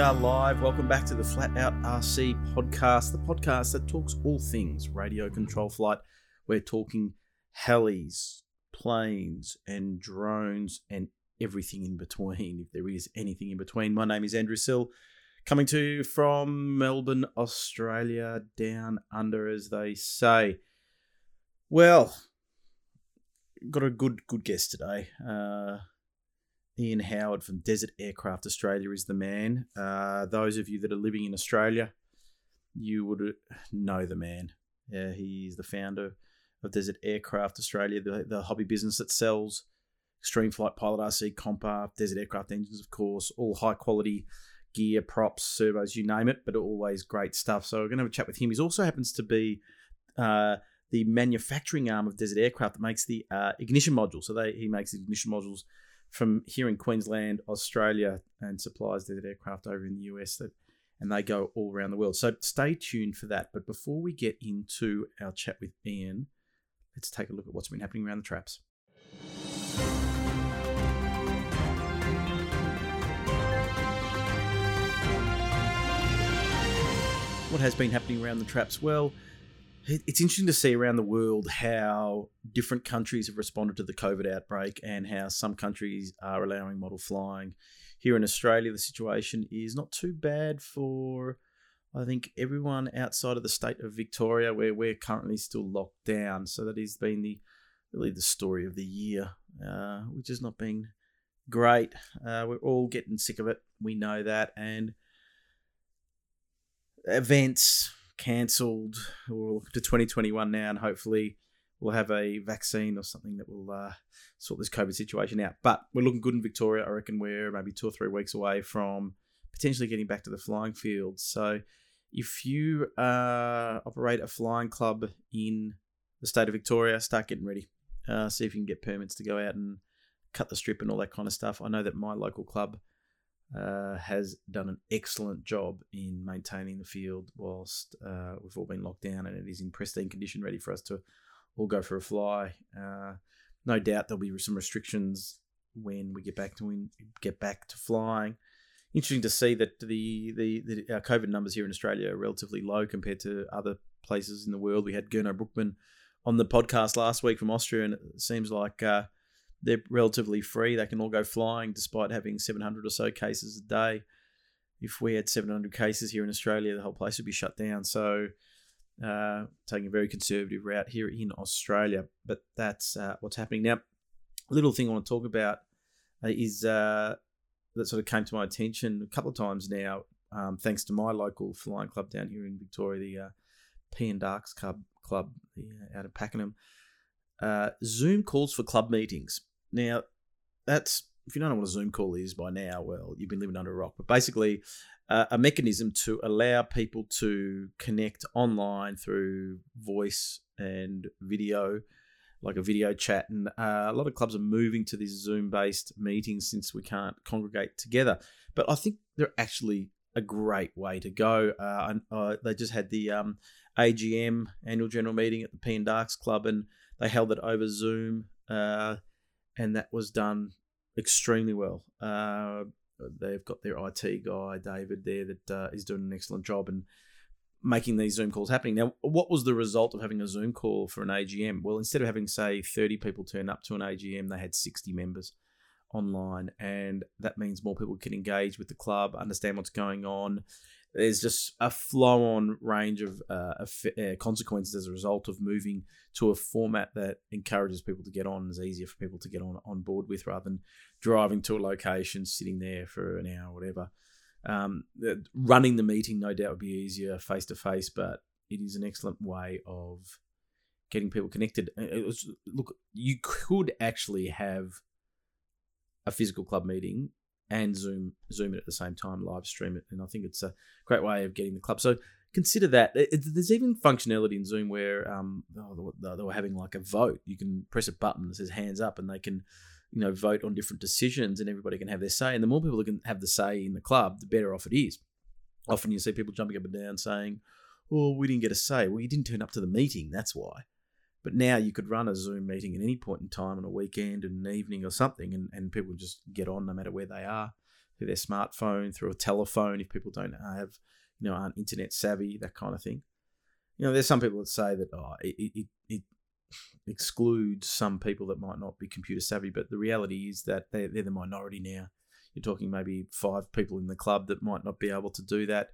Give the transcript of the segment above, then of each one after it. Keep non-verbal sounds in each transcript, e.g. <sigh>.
are live. Welcome back to the Flat Out RC podcast, the podcast that talks all things radio control flight. We're talking helis, planes, and drones, and everything in between, if there is anything in between. My name is Andrew Sill, coming to you from Melbourne, Australia, down under, as they say. Well, got a good good guest today. Uh, Ian Howard from Desert Aircraft Australia is the man. Uh, those of you that are living in Australia, you would know the man. Yeah, he's the founder of Desert Aircraft Australia, the, the hobby business that sells Extreme Flight Pilot RC, Compa, Desert Aircraft engines, of course, all high quality gear, props, servos, you name it, but always great stuff. So we're going to have a chat with him. He also happens to be uh, the manufacturing arm of Desert Aircraft that makes the uh, ignition module. So they, he makes ignition modules from here in Queensland, Australia, and supplies Desert Aircraft over in the US that and they go all around the world. So stay tuned for that. But before we get into our chat with Ian, let's take a look at what's been happening around the traps. What has been happening around the traps? Well, it's interesting to see around the world how different countries have responded to the COVID outbreak and how some countries are allowing model flying. Here in Australia, the situation is not too bad for, I think, everyone outside of the state of Victoria, where we're currently still locked down. So that has been the really the story of the year, uh, which has not been great. Uh, we're all getting sick of it. We know that, and events cancelled. We'll look to 2021 now, and hopefully we'll have a vaccine or something that will uh, sort this COVID situation out. But we're looking good in Victoria. I reckon we're maybe two or three weeks away from potentially getting back to the flying field. So if you uh, operate a flying club in the state of Victoria, start getting ready. Uh, see if you can get permits to go out and cut the strip and all that kind of stuff. I know that my local club uh, has done an excellent job in maintaining the field whilst uh, we've all been locked down and it is in pristine condition, ready for us to all go for a fly. Uh, no doubt there'll be some restrictions when we get back to get back to flying. Interesting to see that the the, the our COVID numbers here in Australia are relatively low compared to other places in the world. We had Gernot Bruckmann on the podcast last week from Austria, and it seems like uh, they're relatively free. They can all go flying despite having 700 or so cases a day. If we had 700 cases here in Australia, the whole place would be shut down. So, uh, taking a very conservative route here in Australia. But that's uh, what's happening now. A little thing I want to talk about uh, is uh, that sort of came to my attention a couple of times now, um, thanks to my local flying club down here in Victoria, the uh, P and Darks Club, club uh, out of Pakenham. Uh, Zoom calls for club meetings. Now, that's if you don't know what a Zoom call is by now, well, you've been living under a rock. But basically, uh, a mechanism to allow people to connect online through voice and video, like a video chat. And uh, a lot of clubs are moving to these Zoom based meetings since we can't congregate together. But I think they're actually a great way to go. Uh, uh, they just had the um, AGM annual general meeting at the P and Darks Club, and they held it over Zoom. And that was done extremely well. Uh, they've got their IT guy David there that uh, is doing an excellent job and making these Zoom calls happening. Now, what was the result of having a Zoom call for an AGM? Well, instead of having say 30 people turn up to an AGM, they had 60 members online, and that means more people can engage with the club, understand what's going on, there's just a flow on range of uh, uh, consequences as a result of moving to a format that encourages people to get on is easier for people to get on on board with rather than driving to a location, sitting there for an hour, whatever. Um, running the meeting, no doubt, would be easier face to face, but it is an excellent way of getting people connected. Was, look, you could actually have a physical club meeting and Zoom Zoom it at the same time, live stream it, and I think it's a great way of getting the club. So consider that. It, there's even functionality in Zoom where um, oh, they were having like a vote. You can press a button that says hands up, and they can you know vote on different decisions, and everybody can have their say. And the more people that can have the say in the club, the better off it is. Often you see people jumping up and down saying, "Oh, we didn't get a say." Well, you didn't turn up to the meeting. That's why. But now you could run a Zoom meeting at any point in time on a weekend, and an evening, or something, and, and people just get on no matter where they are. through their smartphone, through a telephone, if people don't have, you know, aren't internet savvy, that kind of thing. You know, there's some people that say that oh, it, it, it excludes some people that might not be computer savvy, but the reality is that they're, they're the minority now. You're talking maybe five people in the club that might not be able to do that.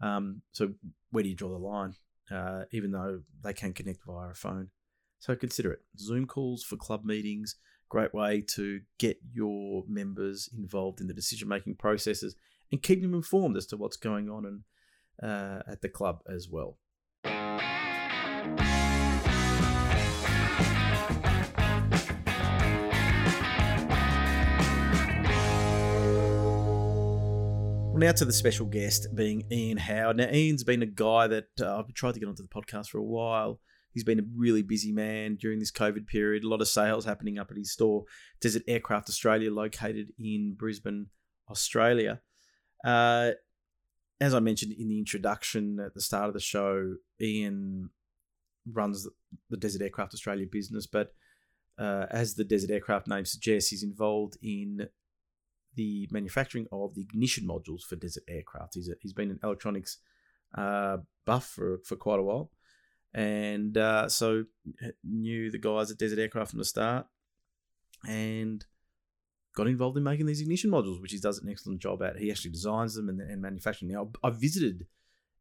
Um, so where do you draw the line? Uh, even though they can connect via a phone. So consider it. Zoom calls for club meetings, great way to get your members involved in the decision making processes and keep them informed as to what's going on and uh, at the club as well. now to the special guest being Ian Howard. Now, Ian's been a guy that uh, I've tried to get onto the podcast for a while. He's been a really busy man during this COVID period. A lot of sales happening up at his store, Desert Aircraft Australia, located in Brisbane, Australia. Uh, as I mentioned in the introduction at the start of the show, Ian runs the Desert Aircraft Australia business, but uh, as the Desert Aircraft name suggests, he's involved in the manufacturing of the ignition modules for Desert Aircraft. He's, a, he's been an electronics uh, buff for, for quite a while. And uh, so knew the guys at Desert Aircraft from the start and got involved in making these ignition modules, which he does an excellent job at. He actually designs them and, and manufacturing. Now, I visited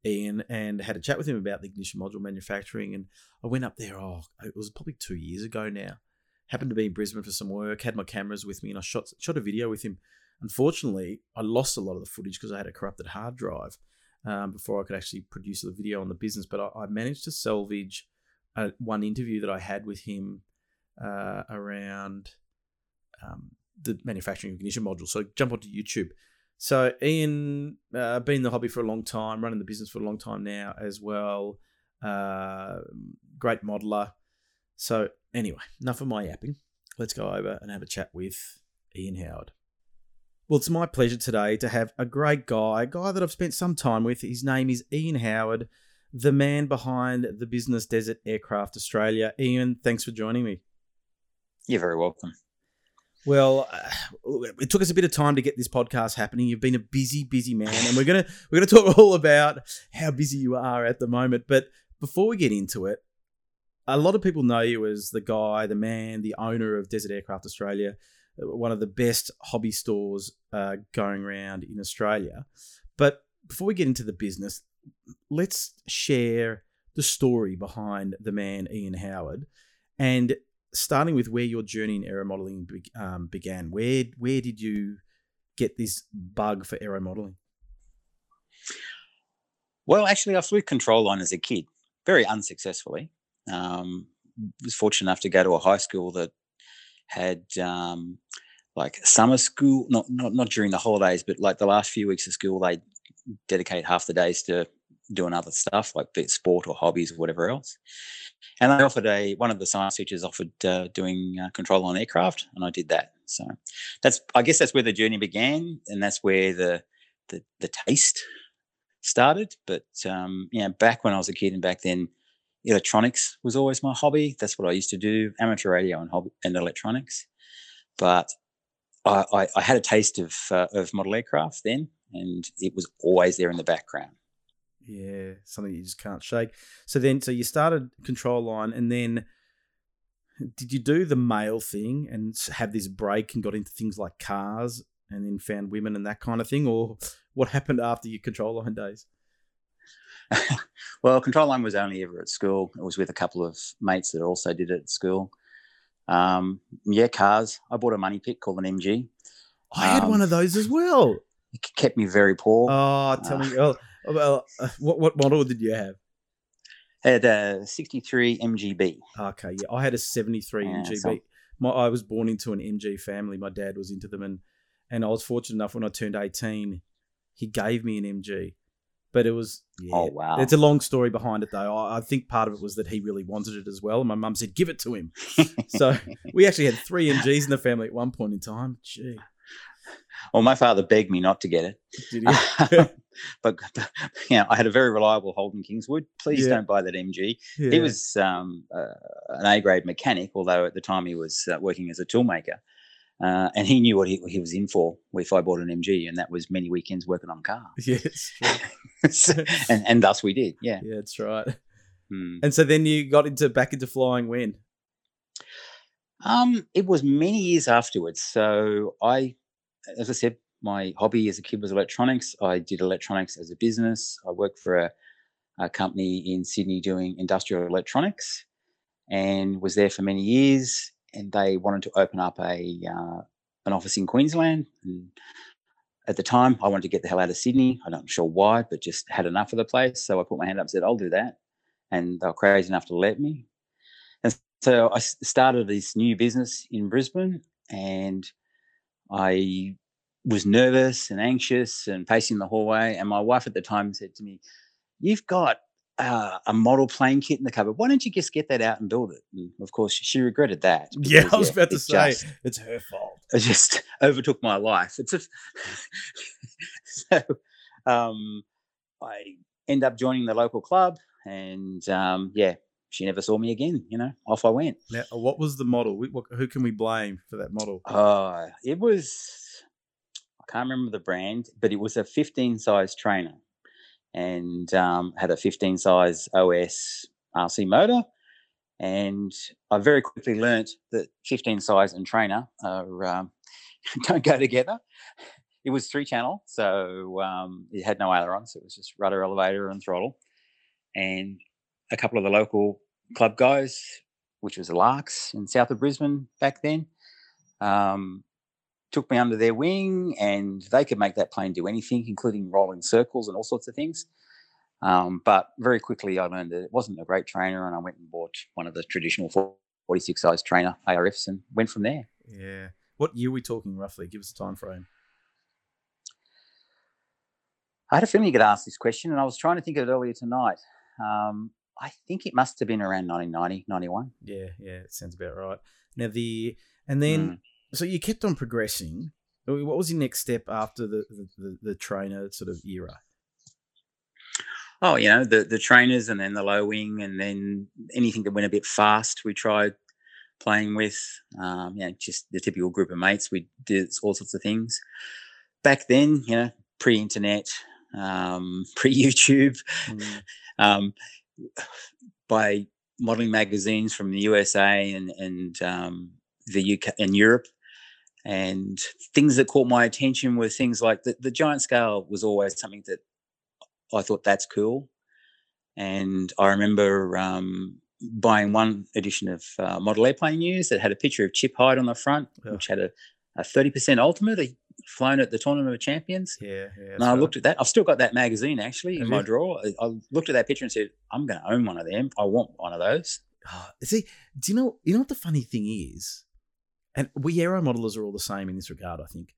Ian and had a chat with him about the ignition module manufacturing. And I went up there, oh, it was probably two years ago now. Happened to be in Brisbane for some work, had my cameras with me, and I shot shot a video with him Unfortunately, I lost a lot of the footage because I had a corrupted hard drive um, before I could actually produce the video on the business. But I, I managed to salvage uh, one interview that I had with him uh, around um, the manufacturing ignition module. So jump onto YouTube. So Ian, uh, been in the hobby for a long time, running the business for a long time now as well. Uh, great modeler. So anyway, enough of my yapping. Let's go over and have a chat with Ian Howard. Well, it's my pleasure today to have a great guy, a guy that I've spent some time with. His name is Ian Howard, the man behind the business Desert Aircraft Australia. Ian, thanks for joining me. You're very welcome. Well, uh, it took us a bit of time to get this podcast happening. You've been a busy, busy man, and we're gonna we're gonna <laughs> talk all about how busy you are at the moment. But before we get into it, a lot of people know you as the guy, the man, the owner of Desert Aircraft Australia one of the best hobby stores uh, going around in Australia. But before we get into the business, let's share the story behind the man Ian Howard, and starting with where your journey in aero modeling um, began. Where where did you get this bug for aero modeling? Well, actually, I flew control line as a kid, very unsuccessfully. Um, was fortunate enough to go to a high school that had um, like summer school, not, not not during the holidays, but like the last few weeks of school, they dedicate half the days to doing other stuff like sport or hobbies or whatever else. And they offered a one of the science teachers offered uh, doing uh, control on aircraft, and I did that. So that's I guess that's where the journey began, and that's where the the, the taste started. But um, yeah, back when I was a kid and back then, electronics was always my hobby. That's what I used to do, amateur radio and hobby and electronics. But I, I, I had a taste of uh, of model aircraft then, and it was always there in the background. Yeah, something you just can't shake. So then, so you started control line, and then did you do the male thing and have this break and got into things like cars, and then found women and that kind of thing, or what happened after your control line days? <laughs> well, control line was only ever at school. It was with a couple of mates that also did it at school. Um, yeah, cars. I bought a money pit called an MG. I had um, one of those as well. It kept me very poor. Oh, tell uh, me. Oh, well, uh, what what model did you have? I had a 63 MGB. Okay, yeah, I had a 73 yeah, MGB. So, my, I was born into an MG family. My dad was into them, and and I was fortunate enough when I turned 18, he gave me an MG. But it was yeah, oh wow! It's a long story behind it though. I, I think part of it was that he really wanted it as well, and my mum said, "Give it to him." <laughs> so we actually had three MGs in the family at one point in time. Gee. Well, my father begged me not to get it. Did he? but, <laughs> but you know, I had a very reliable Holden Kingswood. Please yeah. don't buy that MG. Yeah. He was um, uh, an A grade mechanic, although at the time he was uh, working as a toolmaker. Uh, and he knew what he, he was in for if I bought an MG, and that was many weekends working on car. <laughs> Yes. <laughs> So- <laughs> and and thus we did, yeah. yeah, that's right. Hmm. And so then you got into back into flying when? Um, it was many years afterwards. So I, as I said, my hobby as a kid was electronics. I did electronics as a business. I worked for a, a company in Sydney doing industrial electronics, and was there for many years. And they wanted to open up a uh, an office in Queensland. And at the time, I wanted to get the hell out of Sydney. I'm not sure why, but just had enough of the place. So I put my hand up and said, "I'll do that." And they were crazy enough to let me. And so I started this new business in Brisbane, and I was nervous and anxious and pacing the hallway. And my wife at the time said to me, "You've got uh, a model plane kit in the cupboard. Why don't you just get that out and build it?" And of course, she regretted that. <laughs> Yeah, I was about to say just- it's her fault. it just <laughs> overtook my life. It's a <laughs> so um, I end up joining the local club, and um, yeah, she never saw me again. You know, off I went. Now, what was the model? Who can we blame for that model? Uh, it was I can't remember the brand, but it was a 15 size trainer, and um, had a 15 size OS RC motor. And I very quickly learnt that 15 size and trainer are, um, <laughs> don't go together. It was three channel, so um, it had no ailerons. It was just rudder, elevator, and throttle. And a couple of the local club guys, which was the Larks in south of Brisbane back then, um, took me under their wing, and they could make that plane do anything, including rolling circles and all sorts of things. Um, but very quickly, I learned that it wasn't a great trainer, and I went and bought one of the traditional 46 size trainer ARFs and went from there. Yeah. What year are we talking roughly? Give us a time frame. I had a feeling you could ask this question, and I was trying to think of it earlier tonight. Um, I think it must have been around 1990, 91. Yeah, yeah, it sounds about right. Now the and then Mm. So you kept on progressing. Uh, What was your next step after the the, the, the trainer sort of era? Oh, you know, the the trainers and then the low wing and then anything that went a bit fast, we tried playing with. Um, you know, just the typical group of mates. We did all sorts of things. Back then, you know, pre-internet, um, <laughs> pre-YouTube, Mm, <laughs> um, by modeling magazines from the USA and and um, the UK and Europe. And things that caught my attention were things like the, the giant scale was always something that I thought that's cool. And I remember um, buying one edition of uh, Model Airplane News that had a picture of Chip Hyde on the front, Yeah. which had a, a 30% ultimate, flown at the Tournament of Champions. yeah, yeah. And I looked at that. I've still got that magazine actually Have in my you? drawer. I, I looked at that picture and said, "I'm going to own one of them. I want one of those." Oh, see, do you know? You know what the funny thing is, and we aero modelers are all the same in this regard. I think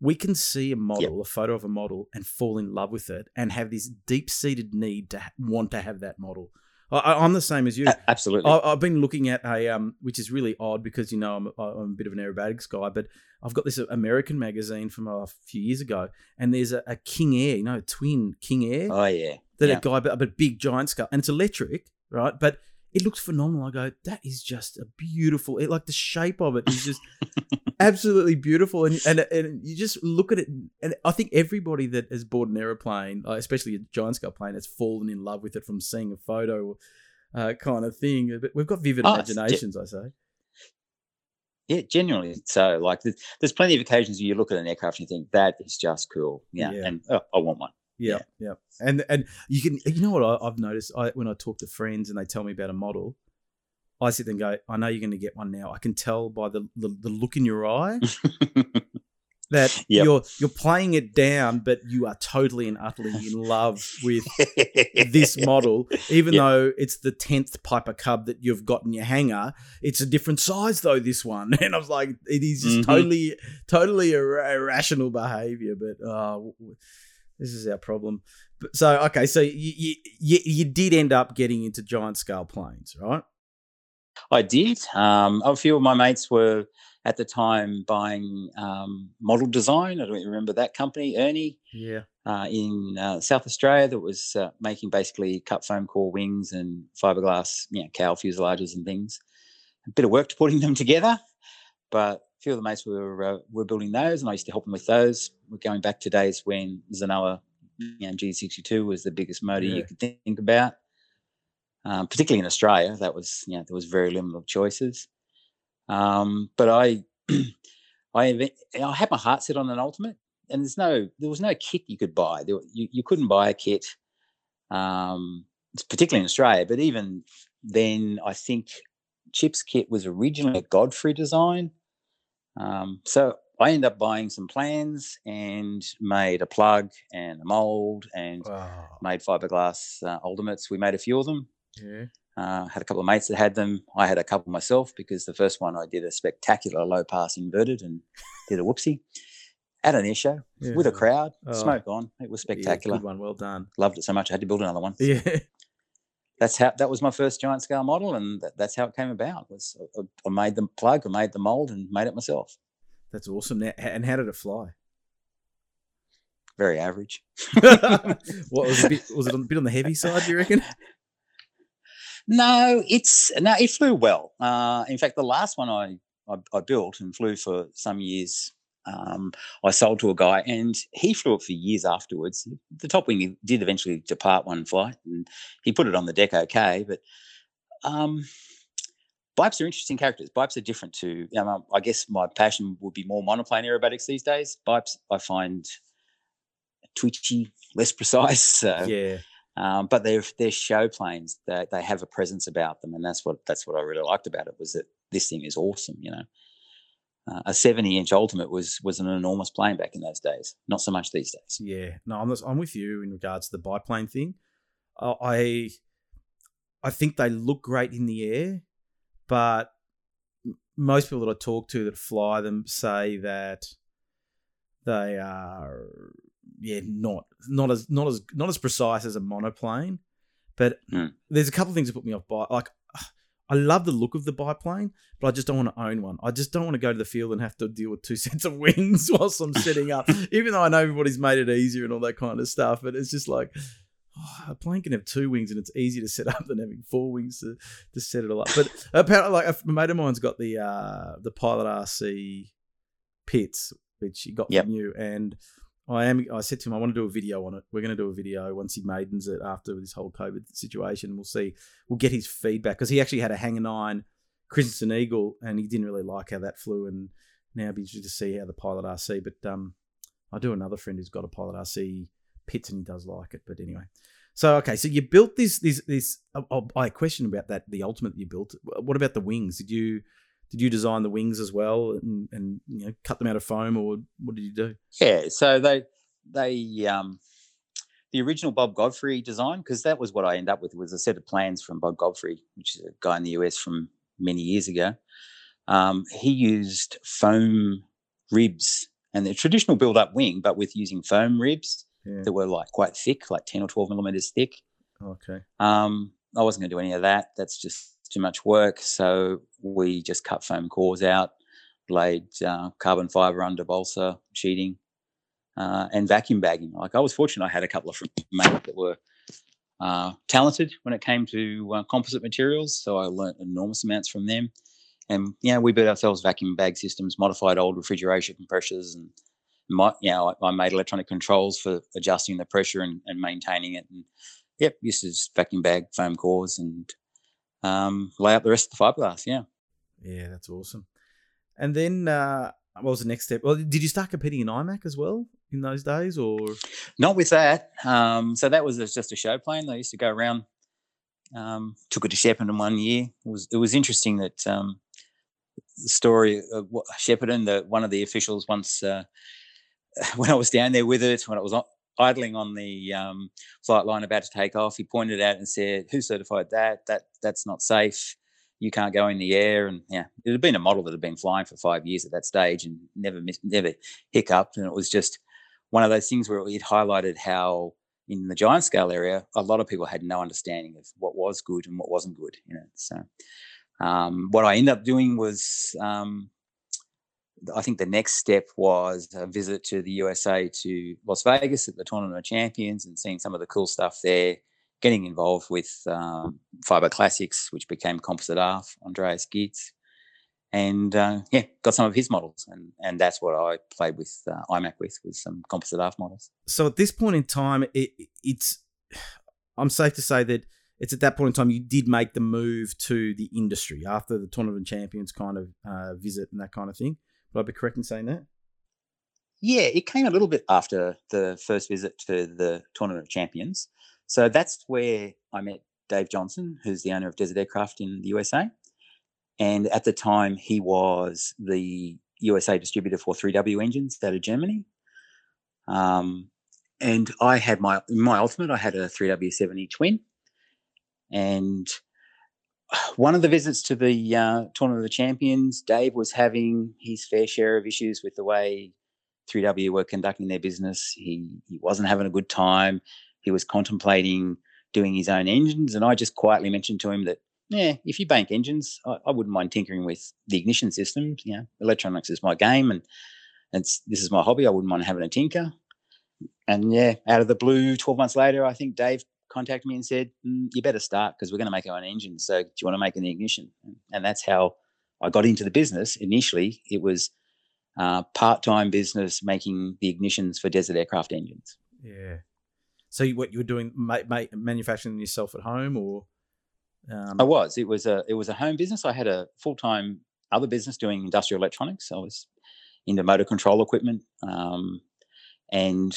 we can see a model, a photo of a model, and fall in love with it, and have this deep-seated need to ha- want to have that model. I, I'm the same as you. A- absolutely. I, I've been looking at a um, which is really odd because you know I'm, I'm a bit of an aerobatics guy, but I've got this American magazine from a few years ago, and there's a, a King Air, you know, twin King Air oh yeah. that yeah. a guy, but, but big giant scale, and it's electric, right? But it looks phenomenal. I go, that is just a beautiful. It, like the shape of it is just <laughs> absolutely beautiful, and, and and you just look at it, and I think everybody that has bought an aeroplane, uh, especially a giant scale plane, has fallen in love with it from seeing a photo, uh, kind of thing. But we've got vivid Oh, it's ge- imaginations, I say. Yeah, genuinely. So, like, th- there's plenty of occasions where you look at an aircraft and you think that is just cool. Yeah, Yeah. and oh, I want one. Yeah, yeah, and and you can, you know what I, I've noticed I, when I talk to friends and they tell me about a model, I sit there and go, I know you're going to get one now. I can tell by the the, the look in your eye <laughs> that Yep. you're you're playing it down, but you are totally and utterly in love with this <laughs> model, even Yeah. though it's the tenth Piper Cub that you've got in your hangar. It's a different size though. This one, <laughs> and I was like, it is just Mhm. totally, totally ir- irrational behavior. But uh, this is our problem. But, so okay, so you, you you you did end up getting into giant scale planes, right? I did. Um, a few of my mates were at the time buying um, model design. I don't remember that company, Ernie, Yeah. uh, in uh, South Australia, that was uh, making basically cut foam core wings and fiberglass, you know, cowl fuselages and things. A bit of work to putting them together, but few of the mates were uh, were building those, and I used to help them with those. We're going back to days when Zenoah you know, G62 was the biggest motor Yeah. you could think about. Um, particularly in Australia, that was you know there was very limited choices. Um, but I, <clears throat> I, I had my heart set on an ultimate, and there's no there was no kit you could buy. There, you you couldn't buy a kit, um, particularly in Australia. But even then, I think Chip's kit was originally a Godfrey design. Um, so I ended up buying some plans and made a plug and a mold and Wow. made fiberglass uh, ultimates. We made a few of them. Yeah. Uh, had a couple of mates that had them. I had a couple myself because the first one I did a spectacular low pass inverted and did a whoopsie at an air show with a crowd, Oh. smoke on. It was Yeah, spectacular. good one. Well done. Loved it so much I had to build another one. Yeah. That's how that was my first giant scale model, and that, that's how it came about. Was I, I made the plug, I made the mold, and made it myself. That's awesome. Now, and how did it fly? Very average. <laughs> <laughs> what was it? A bit, was it a bit on the heavy side? Do you reckon? No, it's no, it flew well. Uh, in fact, the last one I, I I built and flew for some years, um, I sold to a guy, and he flew it for years afterwards. The top wing did eventually depart one flight, and he put it on the deck okay. But um, bipes are interesting characters. Bipes are different to. You know, I guess my passion would be more monoplane aerobatics these days. Bipes I find twitchy, less <laughs> precise. So yeah. um, but they're they're show planes. They they have a presence about them, and that's what that's what I really liked about it was that this thing is awesome. You know, uh, a seventy inch Ultimate was was an enormous plane back in those days. Not so much these days. Yeah, no, I'm I'm with you in regards to the biplane thing. Uh, I I think they look great in the air, but most people that I talk to that fly them say that they are yeah not not as not as not as precise as a monoplane. But Hmm. there's a couple of things that put me off by like. I love the look of the biplane, but I just don't want to own one. I just don't want to go to the field and have to deal with two <laughs> sets of wings <laughs> whilst I'm setting up. <laughs> Even though I know everybody's made it easier and all that kind of stuff, but it's just like oh, a plane can have two wings and it's easier to set up than having four wings to, to set it all up. But apparently, like a mate of mine's got the uh, the Pilot RC Pitts, which he got Yep. from you, and I am. I said to him, I want to do a video on it. We're going to do a video once he maidens it after this whole COVID situation. We'll see. We'll get his feedback because he actually had a Hangar Nine Christensen Eagle, and he didn't really like how that flew. And now it'd be interesting to see how the Pilot RC. But um, I do another friend who's got a Pilot RC Pitts, and he does like it. But anyway, so okay, so you built this this this. Oh, I question about that. The ultimate you built. What about the wings? Did you did you design the wings as well, and, and you know cut them out of foam, or what did you do? Yeah. So they they um, the original Bob Godfrey design because that was what I ended up with was a set of plans from Bob Godfrey, which is a guy in the US from many years ago. Um, he used foam ribs and the traditional build-up wing, but with using foam ribs Yeah. that were like quite thick, like ten or twelve millimeters thick. Okay. Um, I wasn't going to do any of that. That's just too much work. So we just cut foam cores out, laid uh, carbon fiber under balsa sheeting, uh, and vacuum bagging. Like I was fortunate, I had a couple of mates that were uh, talented when it came to uh, composite materials. So I learnt enormous amounts from them. And yeah, we built ourselves vacuum bag systems, modified old refrigeration compressors, and my, you know, I, I made electronic controls for adjusting the pressure and, and maintaining it. And Yep, to just vacuum bag foam cores and um, lay out the rest of the fiberglass. Yeah. Yeah, that's awesome. And then uh, what was the next step? Well, did you start competing in IMAC as well in those days, or Not with that. Um, so that was just a show plane. They used to go around. Um, took it to Shepparton one year. It was it was interesting that um, the story of Shepparton, the one of the officials once uh, <laughs> when I was down there with it, when it was on, idling on the um, flight line about to take off, he pointed out and said, "Who certified that? That that's not safe. You can't go in the air." And yeah, it had been a model that had been flying for five years at that stage and never missed, never hiccuped, and it was just one of those things where it highlighted how in the giant scale area, a lot of people had no understanding of what was good and what wasn't good. You know, so um, what I ended up doing was, um, I think the next step was a visit to the USA to Las Vegas at the Tournament of Champions and seeing some of the cool stuff there. Getting involved with um, Fiber Classics, which became Composite ARF, Andreas Gietz, and uh, yeah, got some of his models, and and that's what I played with uh, IMAC with with some Composite ARF models. So at this point in time, it, it's I'm safe to say that it's at that point in time you did make the move to the industry after the Tournament of Champions kind of uh, visit and that kind of thing. Would I be correct in saying that? Yeah, it came a little bit after the first visit to the Tournament of Champions. So that's where I met Dave Johnson, who's the owner of Desert Aircraft in the USA. And at the time, he was the USA distributor for 3W engines out of Germany. Um, and I had my my ultimate. I had a 3W70 twin, and one of the visits to the uh, tournament of the champions, Dave was having his fair share of issues with the way 3W were conducting their business. He he wasn't having a good time. He was contemplating doing his own engines, and I just quietly mentioned to him that yeah, if you bank engines, I, I, wouldn't mind tinkering with the ignition systems. You know, electronics is my game, and it's this is my hobby. I wouldn't mind having a tinker. And yeah, out of the blue, twelve months later, I think Dave contacted me and said, mm, "You better start because we're going to make our own engine. So do you want to make an ignition?" And that's how I got into the business. Initially, it was uh, part-time business making the ignitions for desert aircraft engines. Yeah. So what you were doing, ma- ma- manufacturing yourself at home, or um, I was. It was a it was a home business. I had a full time other business doing industrial electronics. I was into motor control equipment, um, and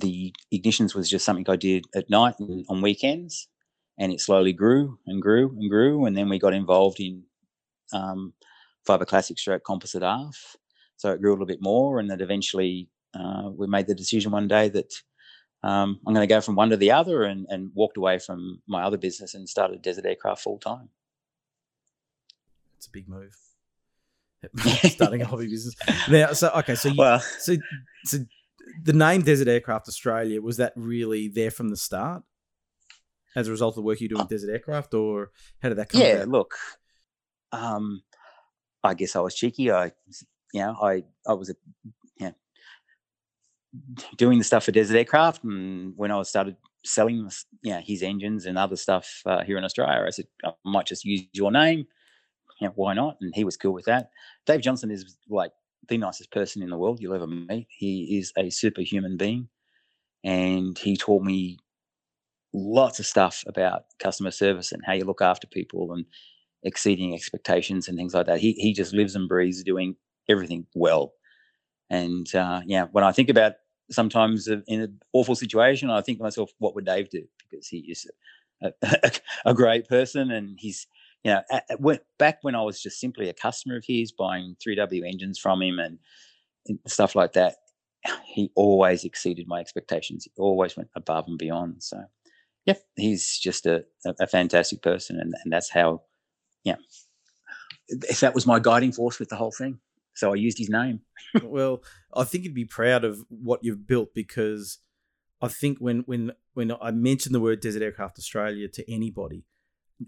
the ignitions was just something I did at night and on weekends. And it slowly grew and grew and grew, and then we got involved in um, fiber classic stroke Composite ARF. So it grew a little bit more, and then eventually uh, we made the decision one day that um, I'm going to go from one to the other and, and walked away from my other business and started Desert Aircraft full time. It's a big move. <laughs> Starting a hobby business. Now, so okay, so you, well, so so the name Desert Aircraft Australia was that really there from the start, as a result of the work you do with uh, Desert Aircraft, or how did that come? Yeah, about? look, um, I guess I was cheeky. I, you know, I I was a doing the stuff for Desert Aircraft, and when I started selling, you know, his engines and other stuff uh, here in Australia, I said I might just use your name. You know, why not? And he was cool with that. Dave Johnson is like the nicest person in the world you'll ever meet. He is a superhuman being, and he taught me lots of stuff about customer service and how you look after people and exceeding expectations and things like that. He he just lives and breathes doing everything well. And uh, yeah, when I think about sometimes in an awful situation, I think to myself, what would Dave do? Because he is a, <laughs> a, a great person, and he's you know at, at, back when I was just simply a customer of his, buying 3W engines from him and, and stuff like that. <sighs> He always exceeded my expectations. He always went above and beyond. So, yeah, he's just a, a, fantastic person, and, and that's how, yeah, if that was my guiding force with the whole thing. So I used his name. <laughs> well, I think you'd be proud of what you've built because I think when when when I mention the word Desert Aircraft Australia to anybody,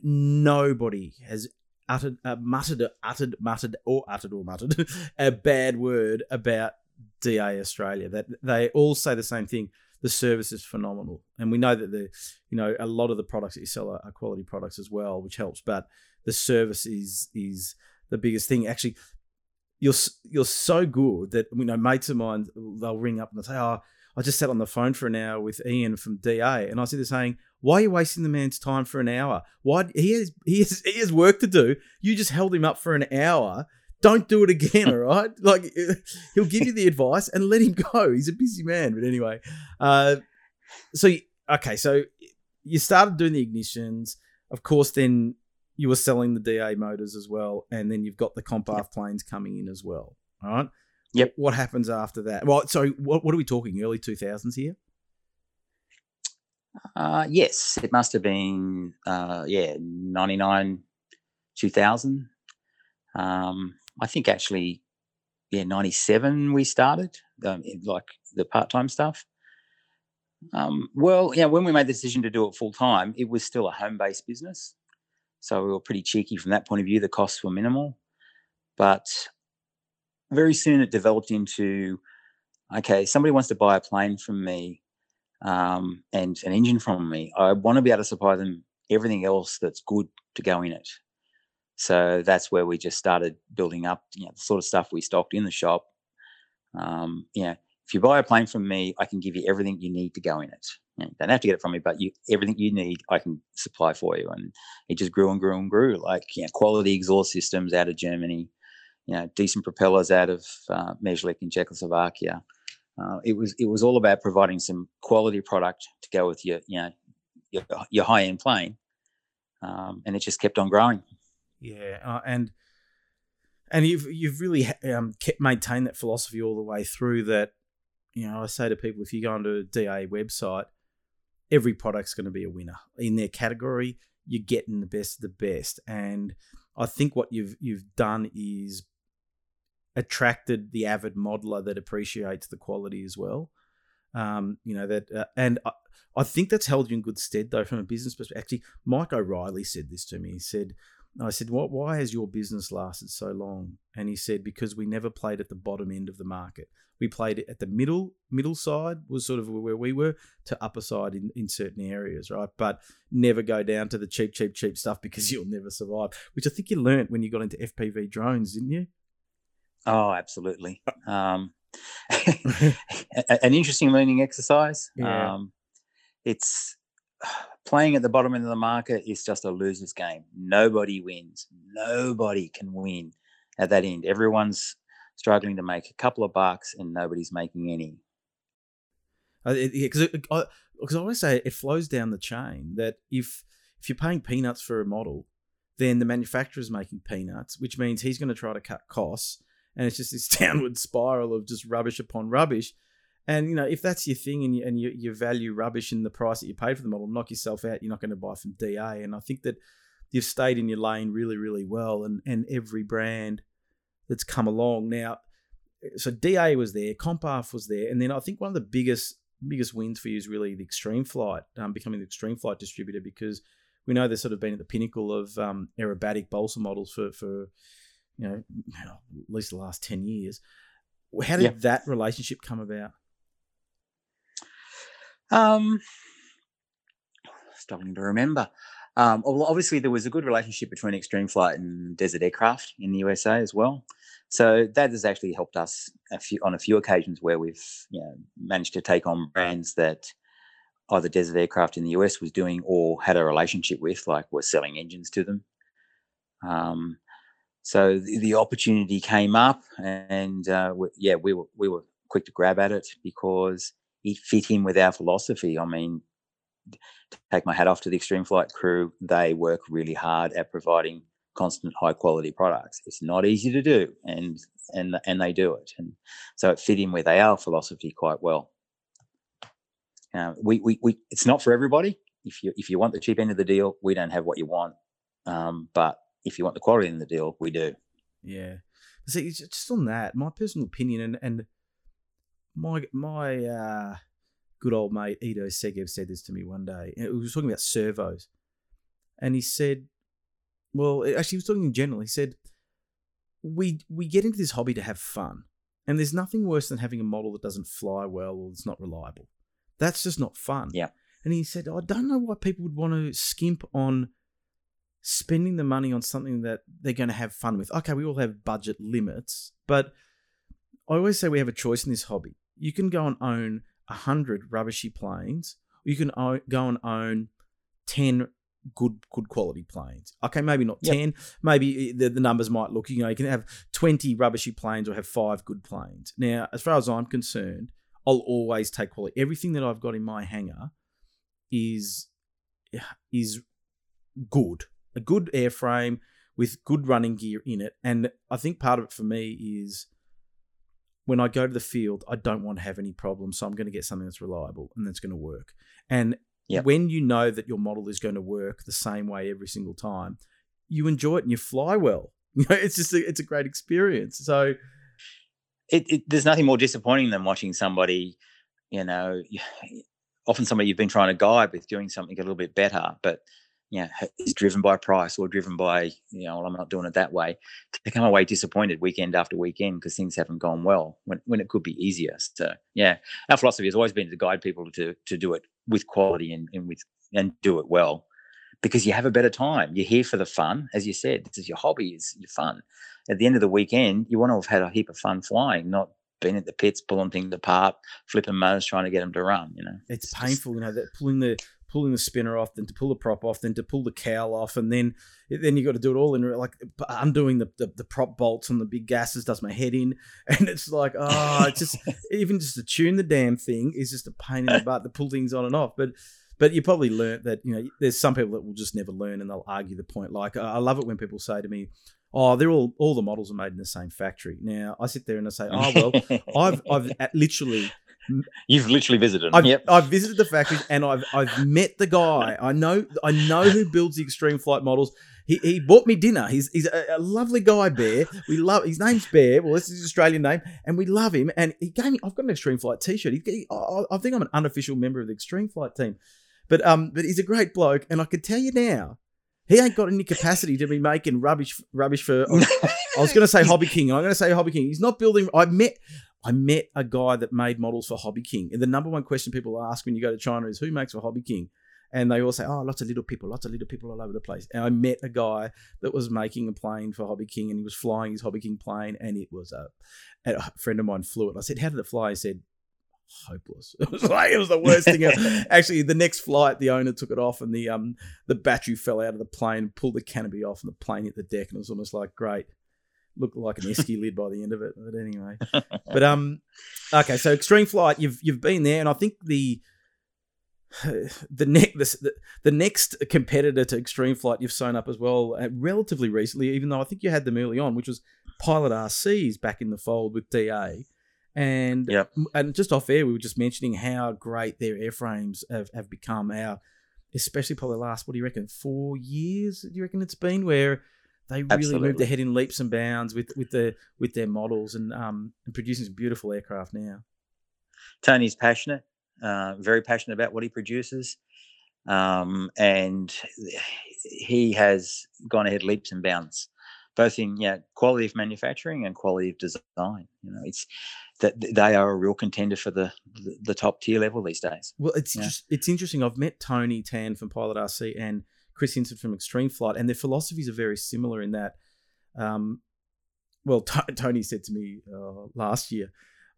nobody has uttered uh, muttered uttered muttered or uttered or muttered <laughs> a bad word about DA Australia. That they all say the same thing. The service is phenomenal, and we know that the you know a lot of the products that you sell are, are quality products as well, which helps. But the service is is the biggest thing. Actually, you're you're so good that you know mates of mine they'll ring up and they'll say, "Oh, I just sat on the phone for an hour with Ian from DA," and I sit there saying, "Why are you wasting the man's time for an hour? Why he has he has he has work to do. You just held him up for an hour." Don't do it again, <laughs> all right? Like <laughs> he'll give you the advice and let him go. He's a busy man, but anyway. Uh, so okay, so you started doing the ignitions. Of course, then you were selling the DA motors as well, and then you've got the comp yep. planes coming in as well. All right. Yep. What happens after that? Well, so what, what are we talking? Early two thousands here. Uh, yes, it must have been uh, yeah ninety nine, two thousand. Um, I think actually, yeah, ninety seven we started um, like the part time stuff. Um, well, yeah, when we made the decision to do it full time, it was still a home based business. So we were pretty cheeky from that point of view. The costs were minimal. But very soon it developed into okay, somebody wants to buy a plane from me um, and an engine from me. I want to be able to supply them everything else that's good to go in it. So that's where we just started building up, you know, the sort of stuff we stocked in the shop. Um, you know, if you buy a plane from me, I can give you everything you need to go in it. You, don't have to get it from me, but you everything you need, I can supply for you. And it just grew and grew and grew. Like you know, quality exhaust systems out of Germany, you know, decent propellers out of uh, Mejzlik in Czechoslovakia. Uh, it was it was all about providing some quality product to go with your you know your, your high end plane, um, and it just kept on growing. Yeah, uh, and and you've you've really um, kept maintained that philosophy all the way through. That you know, I say to people, if you go onto a DA website, every product's going to be a winner in their category. You're getting the best of the best, and I think what you've you've done is attracted the avid modeler that appreciates the quality as well. Um, you know that, uh, and I, I think that's held you in good stead though from a business perspective. Actually, Mike O'Reilly said this to me. He said, "I said, what? Why has your business lasted so long?" And he said, "Because we never played at the bottom end of the market. We played at the middle middle side was sort of where we were to upper side in, in certain areas, right? But never go down to the cheap, cheap, cheap stuff because <laughs> you'll never survive. Which I think you learnt when you got into FPV drones, didn't you?" Oh, absolutely. <laughs> Um, <laughs> an interesting learning exercise. Yeah. Um, it's <sighs> playing at the bottom end of the market is just a loser's game. Nobody wins. Nobody can win at that end. Everyone's struggling to make a couple of bucks, and nobody's making any. Because uh, I, I always say it flows down the chain that if if you're paying peanuts for a model, then the manufacturer's making peanuts, which means he's going to try to cut costs and it's just this <laughs> downward spiral of just rubbish upon rubbish. And you know, if that's your thing and you, and you, you value rubbish in the price that you paid for the model, knock yourself out. You're not going to buy from DA. And I think that you've stayed in your lane really, really well. And and every brand that's come along now. So DA was there, CompARF was there, and then I think one of the biggest biggest wins for you is really the Extreme Flight, um, becoming the Extreme Flight distributor because we know they've sort of been at the pinnacle of um, aerobatic balsa models for for you know, <laughs> at least the last 10 years. How did yeah. that relationship come about? Um, struggling to remember. Um, well, obviously, there was a good relationship between Extreme Flight and Desert Aircraft in the USA as well. So that has actually helped us a few, on a few occasions where we've you know, managed to take on brands that either Desert Aircraft in the US was doing or had a relationship with, like we're selling engines to them. Um, so the, the opportunity came up, and uh, we, yeah, we were we were quick to grab at it because it fit in with our philosophy. I mean, take my hat off to the Extreme Flight crew. They work really hard at providing constant high quality products. It's not easy to do, and and and they do it, and so it fit in with our philosophy quite well. We, we we it's not for everybody. If you if you want the cheap end of the deal, we don't have what you want. Um, but if you want the quality in the deal, we do. Yeah. See, just on that, my personal opinion and and my my uh, good old mate Ido Segev said this to me one day. We were talking about servos, and he said, "Well, actually, he was talking in general. He said, we we get into this hobby to have fun, and there's nothing worse than having a model that doesn't fly well or it's not reliable. That's just not fun." Yeah. And he said, "I don't know why people would want to skimp on." Spending the money on something that they're going to have fun with. Okay, we all have budget limits, but I always say we have a choice in this hobby. You can go and own a hundred rubbishy planes, or you can go and own ten good good quality planes. Okay, maybe not yep. ten. Maybe eh, the, the numbers might look. You know, you can have twenty rubbishy planes or have five good planes. Now, as far as I'm concerned, I'll always take quality. Everything that I've got in my hangar is is good a good airframe with good running gear in it. And I think part of it for me is when I go to the field, I don't want to have any problems. So I'm going to get something that's reliable and that's going to work. And yep. when you know that your model is going to work the same way every single time, you enjoy it and you fly well. <laughs> You know, it's just a, it's a great experience. So it, it, there's nothing more disappointing than watching somebody, you know, <sighs> often somebody you've been trying to guide with doing something a little bit better, but you know, is driven by price or driven by, you know, well, I'm not doing it that way, to come away disappointed weekend after weekend because things haven't gone well when, when it could be easier. So yeah, our philosophy has always been to guide people to to do it with quality and, and with and do it well. because you have a better time. You're here for the fun, as you said. This is your hobby, is your fun. At the end of the weekend, you want to have had a heap of fun flying, not been at the pits pulling things apart, flipping motors, trying to get them to run. You know, it's, painful. You know that pulling the pulling the spinner off, then to pull the prop off, then to pull the cowl off, and then then you got to do it all in like undoing the, the, the prop bolts on the big gases does my head in, <laughs> and it's like oh, it's just <laughs> even just to tune the damn thing is just a pain in the butt to pull things on and off. But but you probably learnt that you know there's some people that will just never learn and they'll argue the point. Like I love it when people say to me, "Oh, they're all all the models are made in the same factory." Now I sit there and I say, "Oh well, <laughs> I've I've literally." <laughs> You've literally visited. I've, yep. I've visited the factory and I've I've met the guy. I know I know who builds the extreme flight models. He, he bought me dinner. He's he's a, a, lovely guy, Bear. We love his name's Bear. Well, this is his Australian name, and we love him. And he gave me. I've got an Extreme Flight T-shirt. He, he I, I think I'm an unofficial member of the Extreme Flight team. But um, but he's a great bloke, and I can tell you now, he ain't got any capacity to be making rubbish rubbish for. I was going to say Hobby King. I'm going to say Hobby King. He's not building. I met I met a guy that made models for Hobby King, and the number one question people ask when you go to China is who makes for Hobby King. And they all say, "Oh, lots of little people, lots of little people all over the place." And I met a guy that was making a plane for Hobby King, and he was flying his Hobby King plane, and it was a, a friend of mine flew it. I said, "How did it fly?" He said, hopeless. <laughs> It was like it was the worst thing ever. <laughs> Actually, the next flight, the owner took it off, and the um the battery fell out of the plane, pulled the canopy off, and the plane hit the deck, and it was almost like great. Looked like an <laughs> esky lid by the end of it, but anyway. <laughs> But um, okay, so extreme flight, you've you've been there, and I think the <sighs> the next the, the next competitor to extreme flight you've sewn up as well uh, relatively recently even though i think you had them early on which was pilot rcs back in the fold with da and yep. and just off air, we were just mentioning how great their airframes have, have become. Our, especially probably the last, what do you reckon, four years? Do you reckon it's been where they really Absolutely. moved ahead in leaps and bounds with with the with their models and um and producing some beautiful aircraft now. Tony's passionate, uh, very passionate about what he produces, um, and he has gone ahead leaps and bounds, both in yeah quality of manufacturing and quality of design. You know, it's that they are a real contender for the the, the top tier level these days. Well, it's yeah. just it's interesting. I've met Tony Tan from Pilot RC and Chris Hinson from Extreme Flight, and their philosophies are very similar in that. Um, well, T- <laughs> Tony said to me uh, last year,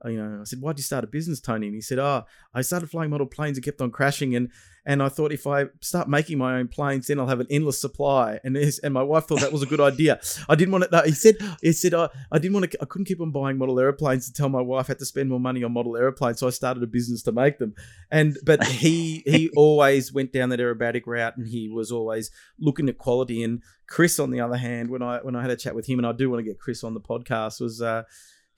you know, I said, "Why'd you start a business, Tony?" And he said, "Oh, I started flying model planes and kept on crashing, and and I thought if I start making my own planes, then I'll have an endless supply." And his, and my wife thought that was a good idea. I didn't want to. he said, he said, I, I didn't want to. I couldn't keep on buying model airplanes to tell my wife I had to spend more money on model airplanes, so I started a business to make them. And but he he <laughs> always went down that aerobatic route, and he was always looking at quality. And Chris, on the other hand, when I when I had a chat with him, and I do want to get Chris on the podcast, was. Uh,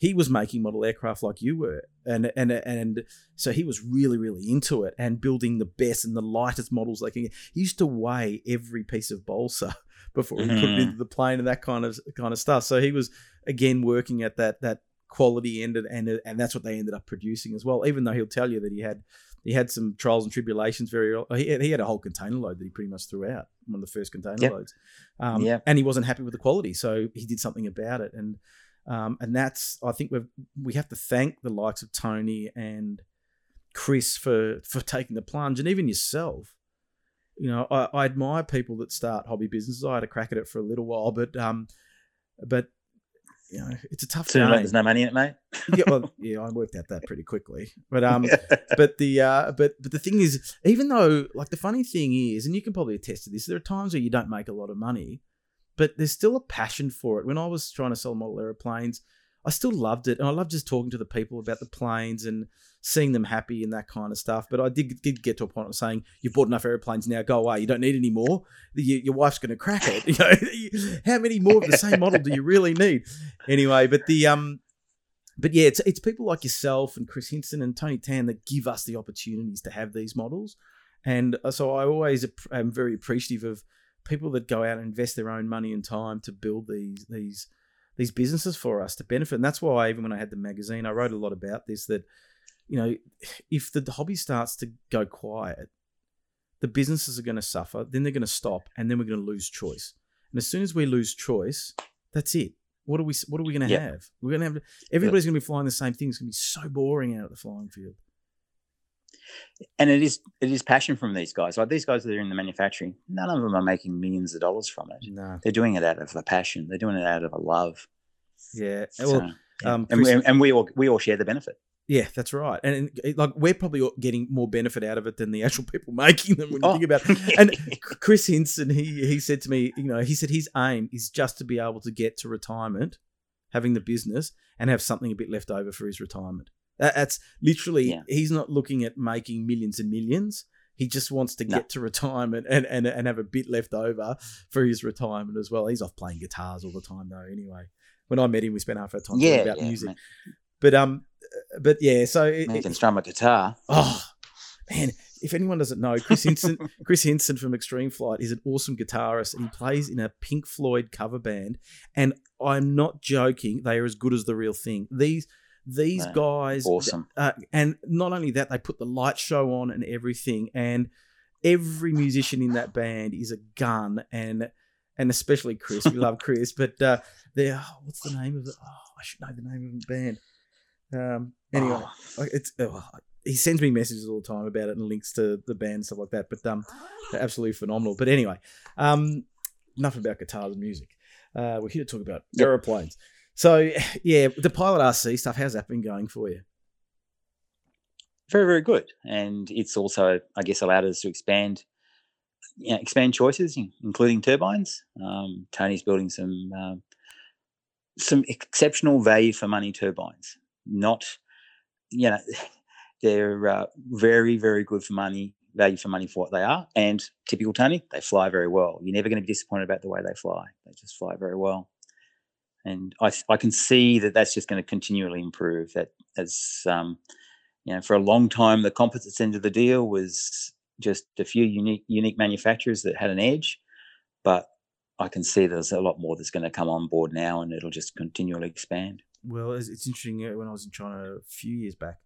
he was making model aircraft like you were and and and so he was really really into it and building the best and the lightest models they can get. he used to weigh every piece of balsa <laughs> before he mm-hmm. put it mm-hmm. into the plane and that kind of kind of stuff so he was again working at that that quality end and and, that's what they ended up producing as well even though he'll tell you that he had he had some trials and tribulations very he had, he had a whole container load that he pretty much threw out one of the first container yep. loads um, yeah. and he wasn't happy with the quality so he did something about it and um, and that's I think we we have to thank the likes of Tony and Chris for for taking the plunge, and even yourself. You know, I, I admire people that start hobby businesses. I had a crack at it for a little while, but um, but you know, it's a tough game. There's no money in it, mate. <laughs> yeah, well, yeah, I worked out that pretty quickly. But um, <laughs> but the uh, but but the thing is, even though like the funny thing is, and you can probably attest to this, there are times where you don't make a lot of money, but there's still a passion for it. When I was trying to sell model aeroplanes, I still loved it, and I loved just talking to the people about the planes and seeing them happy and that kind of stuff. But I did did get to a point of saying, "You've bought enough airplanes now. Go away. You don't need any more. Your, your wife's going to crack it. <laughs> You know, how many more of the same model do you really need?" Anyway, but the um, but yeah, it's it's people like yourself and Chris Hinson and Tony Tan that give us the opportunities to have these models, and uh, so I always am very appreciative of people that go out and invest their own money and time to build these these these businesses for us to benefit. And that's why even when I had the magazine, I wrote a lot about this that you know, if the hobby starts to go quiet, the businesses are going to suffer, then they're going to stop and then we're going to lose choice. And as soon as we lose choice, that's it. What are we what are we going to yep. have? We're going to have everybody's yep. going to be flying the same thing. It's going to be so boring out at the flying field. And it is it is passion from these guys. Like these guys that are in the manufacturing, none of them are making millions of dollars from it. No. They're doing it out of a passion. They're doing it out of a love. Yeah. So, Well, yeah. um, and, we, and we all we all share the benefit. yeah, that's right. And, and like we're probably getting more benefit out of it than the actual people <laughs> making them when you Oh. think about it. <laughs> And Chris Hinson, he he said to me, you know, he said his aim is just to be able to get to retirement, having the business, and have something a bit left over for his retirement. That, that's literally Yeah. he's not looking at making millions and millions. He just wants to No. get to retirement and, and and have a bit left over for his retirement as well. He's off playing guitars all the time though. Anyway, when I met him, we spent half our time talking yeah, about yeah, music. man. But um, but yeah. So it, Man it- can strum a guitar. Oh man, if anyone doesn't know, Chris Hinson, <laughs> Chris Hinson from Extreme Flight is an awesome guitarist, and he plays in a Pink Floyd cover band. And I'm not joking; they are as good as the real thing. These these Man, guys, Awesome. uh, and not only that, they put the light show on and everything. And every musician in that band is a gun, and and especially Chris. We love <laughs> Chris, but uh, they oh, what's the name of it? Oh, I should know the name of the band. Um, anyway, Oh, it's oh, he sends me messages all the time about it and links to the band and stuff like that. But um, they're absolutely phenomenal. But anyway, um, enough about guitars and music. Uh, we're here to talk about aeroplanes. So <sighs> yeah, the Pilot RC stuff. How's that been going for you? very very good. And it's also i guess allowed us to expand you know, expand choices including turbines. Um, tony's building some um, some exceptional value for money turbines. Not you know <sighs> they're uh, very very good for money value for money for what they are. And typical tony they fly very well. You're never going to be disappointed about the way they fly. They just fly very well and i, I can see that that's just going to continually improve that as um, you know, for a long time, the composites end of the deal was just a few unique unique manufacturers that had an edge. But I can see there's a lot more that's going to come on board now, and it'll just continually expand. Well, it's, it's interesting. When I was in China a few years back,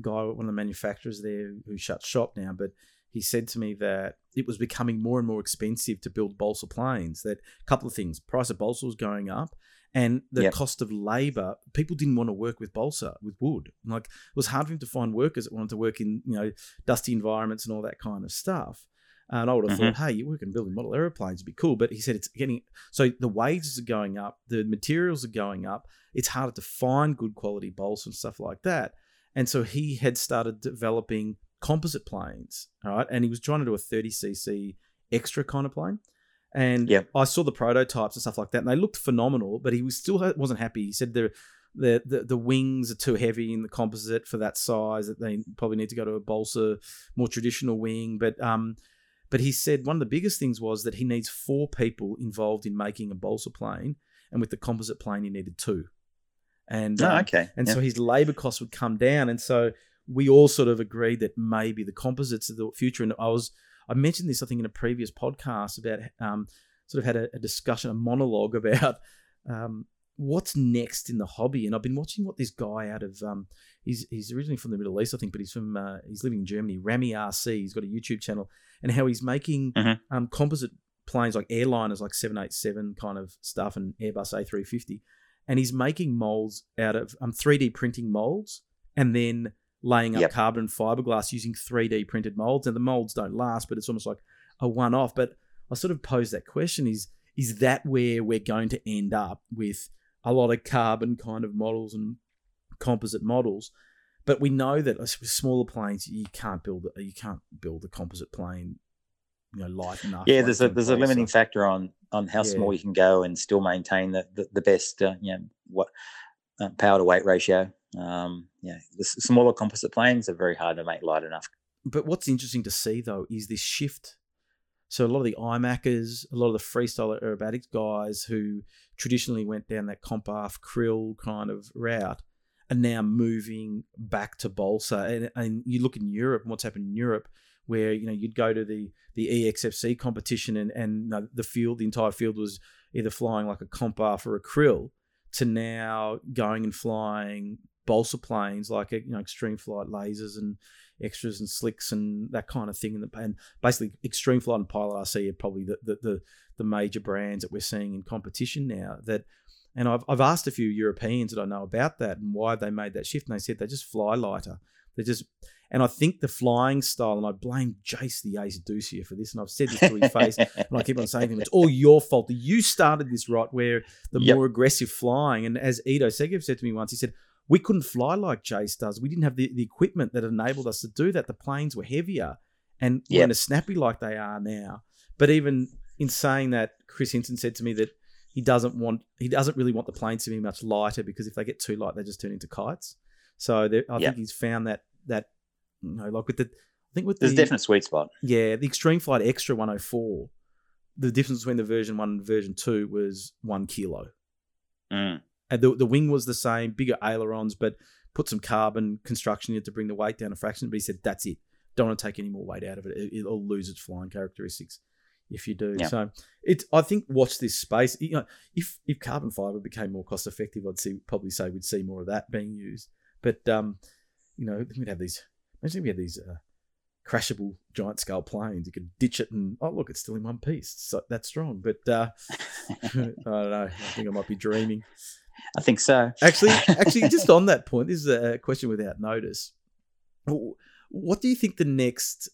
guy, one of the manufacturers there who shut shop now, but he said to me that it was becoming more and more expensive to build balsa planes. That a couple of things: price of balsa was going up, and the Yep. cost of labor. People didn't want to work with balsa with wood. Like it was hard for him to find workers that wanted to work in you know dusty environments and all that kind of stuff. And I would have thought, mm-hmm. hey, you're working building model airplanes, would be cool. But he said it's getting so the wages are going up, the materials are going up. It's harder to find good quality balsa and stuff like that. And so he had started developing composite planes, all right, and he was trying to do a 30cc extra kind of plane. And Yep. I saw the prototypes and stuff like that, and they looked phenomenal. But he was still wasn't happy. He said the the the, the wings are too heavy in the composite for that size. That they probably need to go to a balsa, more traditional wing. But um, but he said one of the biggest things was that he needs four people involved in making a balsa plane, and with the composite plane, he needed two. And Oh, um, okay. and yeah. so his labor costs would come down and so we all sort of agreed that maybe the composites are the future and i was i mentioned this i think in a previous podcast about um, sort of had a, a discussion a monologue <laughs> about um, what's next in the hobby and i've been watching what this guy out of um, he's, he's originally from the middle east i think but he's from uh, he's living in germany Ramy RC he's got a youtube channel and how he's making Mhm. um, composite planes like airliners like 787 kind of stuff and airbus a350 and he's making molds out of um, 3D printing molds and then laying up Yep. carbon fiberglass using 3D printed molds. And the molds don't last, but it's almost like a one off. But I sort of pose that question is is that where we're going to end up with a lot of carbon kind of models and composite models? But we know that with smaller planes, you can't build you can't build a composite plane, you know, light enough. yeah, like there's a there's a limiting factor on on how Yeah. small you can go and still maintain the the, the best uh, you know what uh, power to weight ratio. Um, yeah, the smaller composite planes are very hard to make light enough. but what's interesting to see though is this shift. So a lot of the IMACers, a lot of the freestyle aerobatics guys who traditionally went down that CompARF krill kind of route are now moving back to balsa. And, and you look in Europe and what's happened in Europe, where you know you'd go to the the XFC competition and and you know, the field, the entire field was either flying like a CompARF or a krill, to now going and flying balsa planes like you know extreme flight lasers and extras and slicks and that kind of thing. And, basically, Extreme Flight and Pilot RC are probably the, the, the, the major brands that we're seeing in competition now. That, and I've, I've asked a few Europeans that I know about that and why they made that shift, and they said they just fly lighter. They just and I think the flying style, and I blame Jase the Ace Dussia for this, and I've said this to his face, <laughs> and I keep on saying to him, it's all your fault. You started this right where the Yep. more aggressive flying, and as Edo Segev said to me once, he said, we couldn't fly like Jase does. We didn't have the, the equipment that enabled us to do that. The planes were heavier and Yep. weren't as snappy like they are now. But even in saying that, Chris Hinson said to me that he doesn't want he doesn't really want the planes to be much lighter because if they get too light, they just turn into kites. So there, I Yeah. think he's found that that you know, like with the I think with There's the a definite sweet spot. yeah the Extreme Flight Extra 104, the difference between the version one and version two was one kilo. Mm. And the, the wing was the same, bigger ailerons, but put some carbon construction in it to bring the weight down a fraction. But he said, that's it. Don't want to take any more weight out of it. it it'll lose its flying characteristics if you do. Yeah. So it's I think watch this space. You know, if if carbon fiber became more cost effective, I'd see probably say we'd see more of that being used. But um, you know, we'd have these. Imagine if we had these uh, crashable giant scale planes. You could ditch it and oh look, it's still in one piece. So that's strong. But uh, <laughs> I don't know. I think I might be dreaming. I think so. Actually, actually, just <laughs> on that point, this is a question without notice. What do you think the next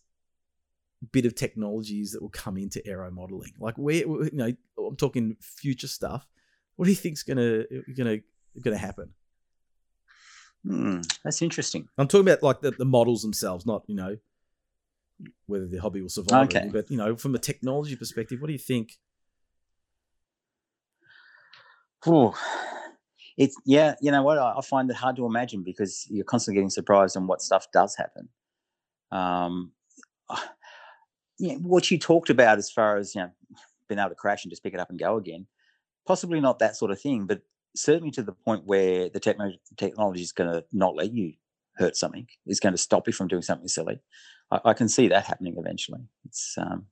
bit of technologies that will come into aero modeling? Like, where you know, I'm talking future stuff. What do you think's gonna gonna gonna happen? Hmm, that's interesting. I'm talking about like the, the models themselves, not you know whether the hobby will survive. Okay. anything, but you know, from a technology perspective, what do you think? Ooh. It's yeah, you know what? I, I find it hard to imagine because you're constantly getting surprised on what stuff does happen. Um, yeah, what you talked about as far as you know, being able to crash and just pick it up and go again, possibly not that sort of thing, but certainly to the point where the techno- technology is going to not let you hurt something, is going to stop you from doing something silly. I, I can see that happening eventually. It's um,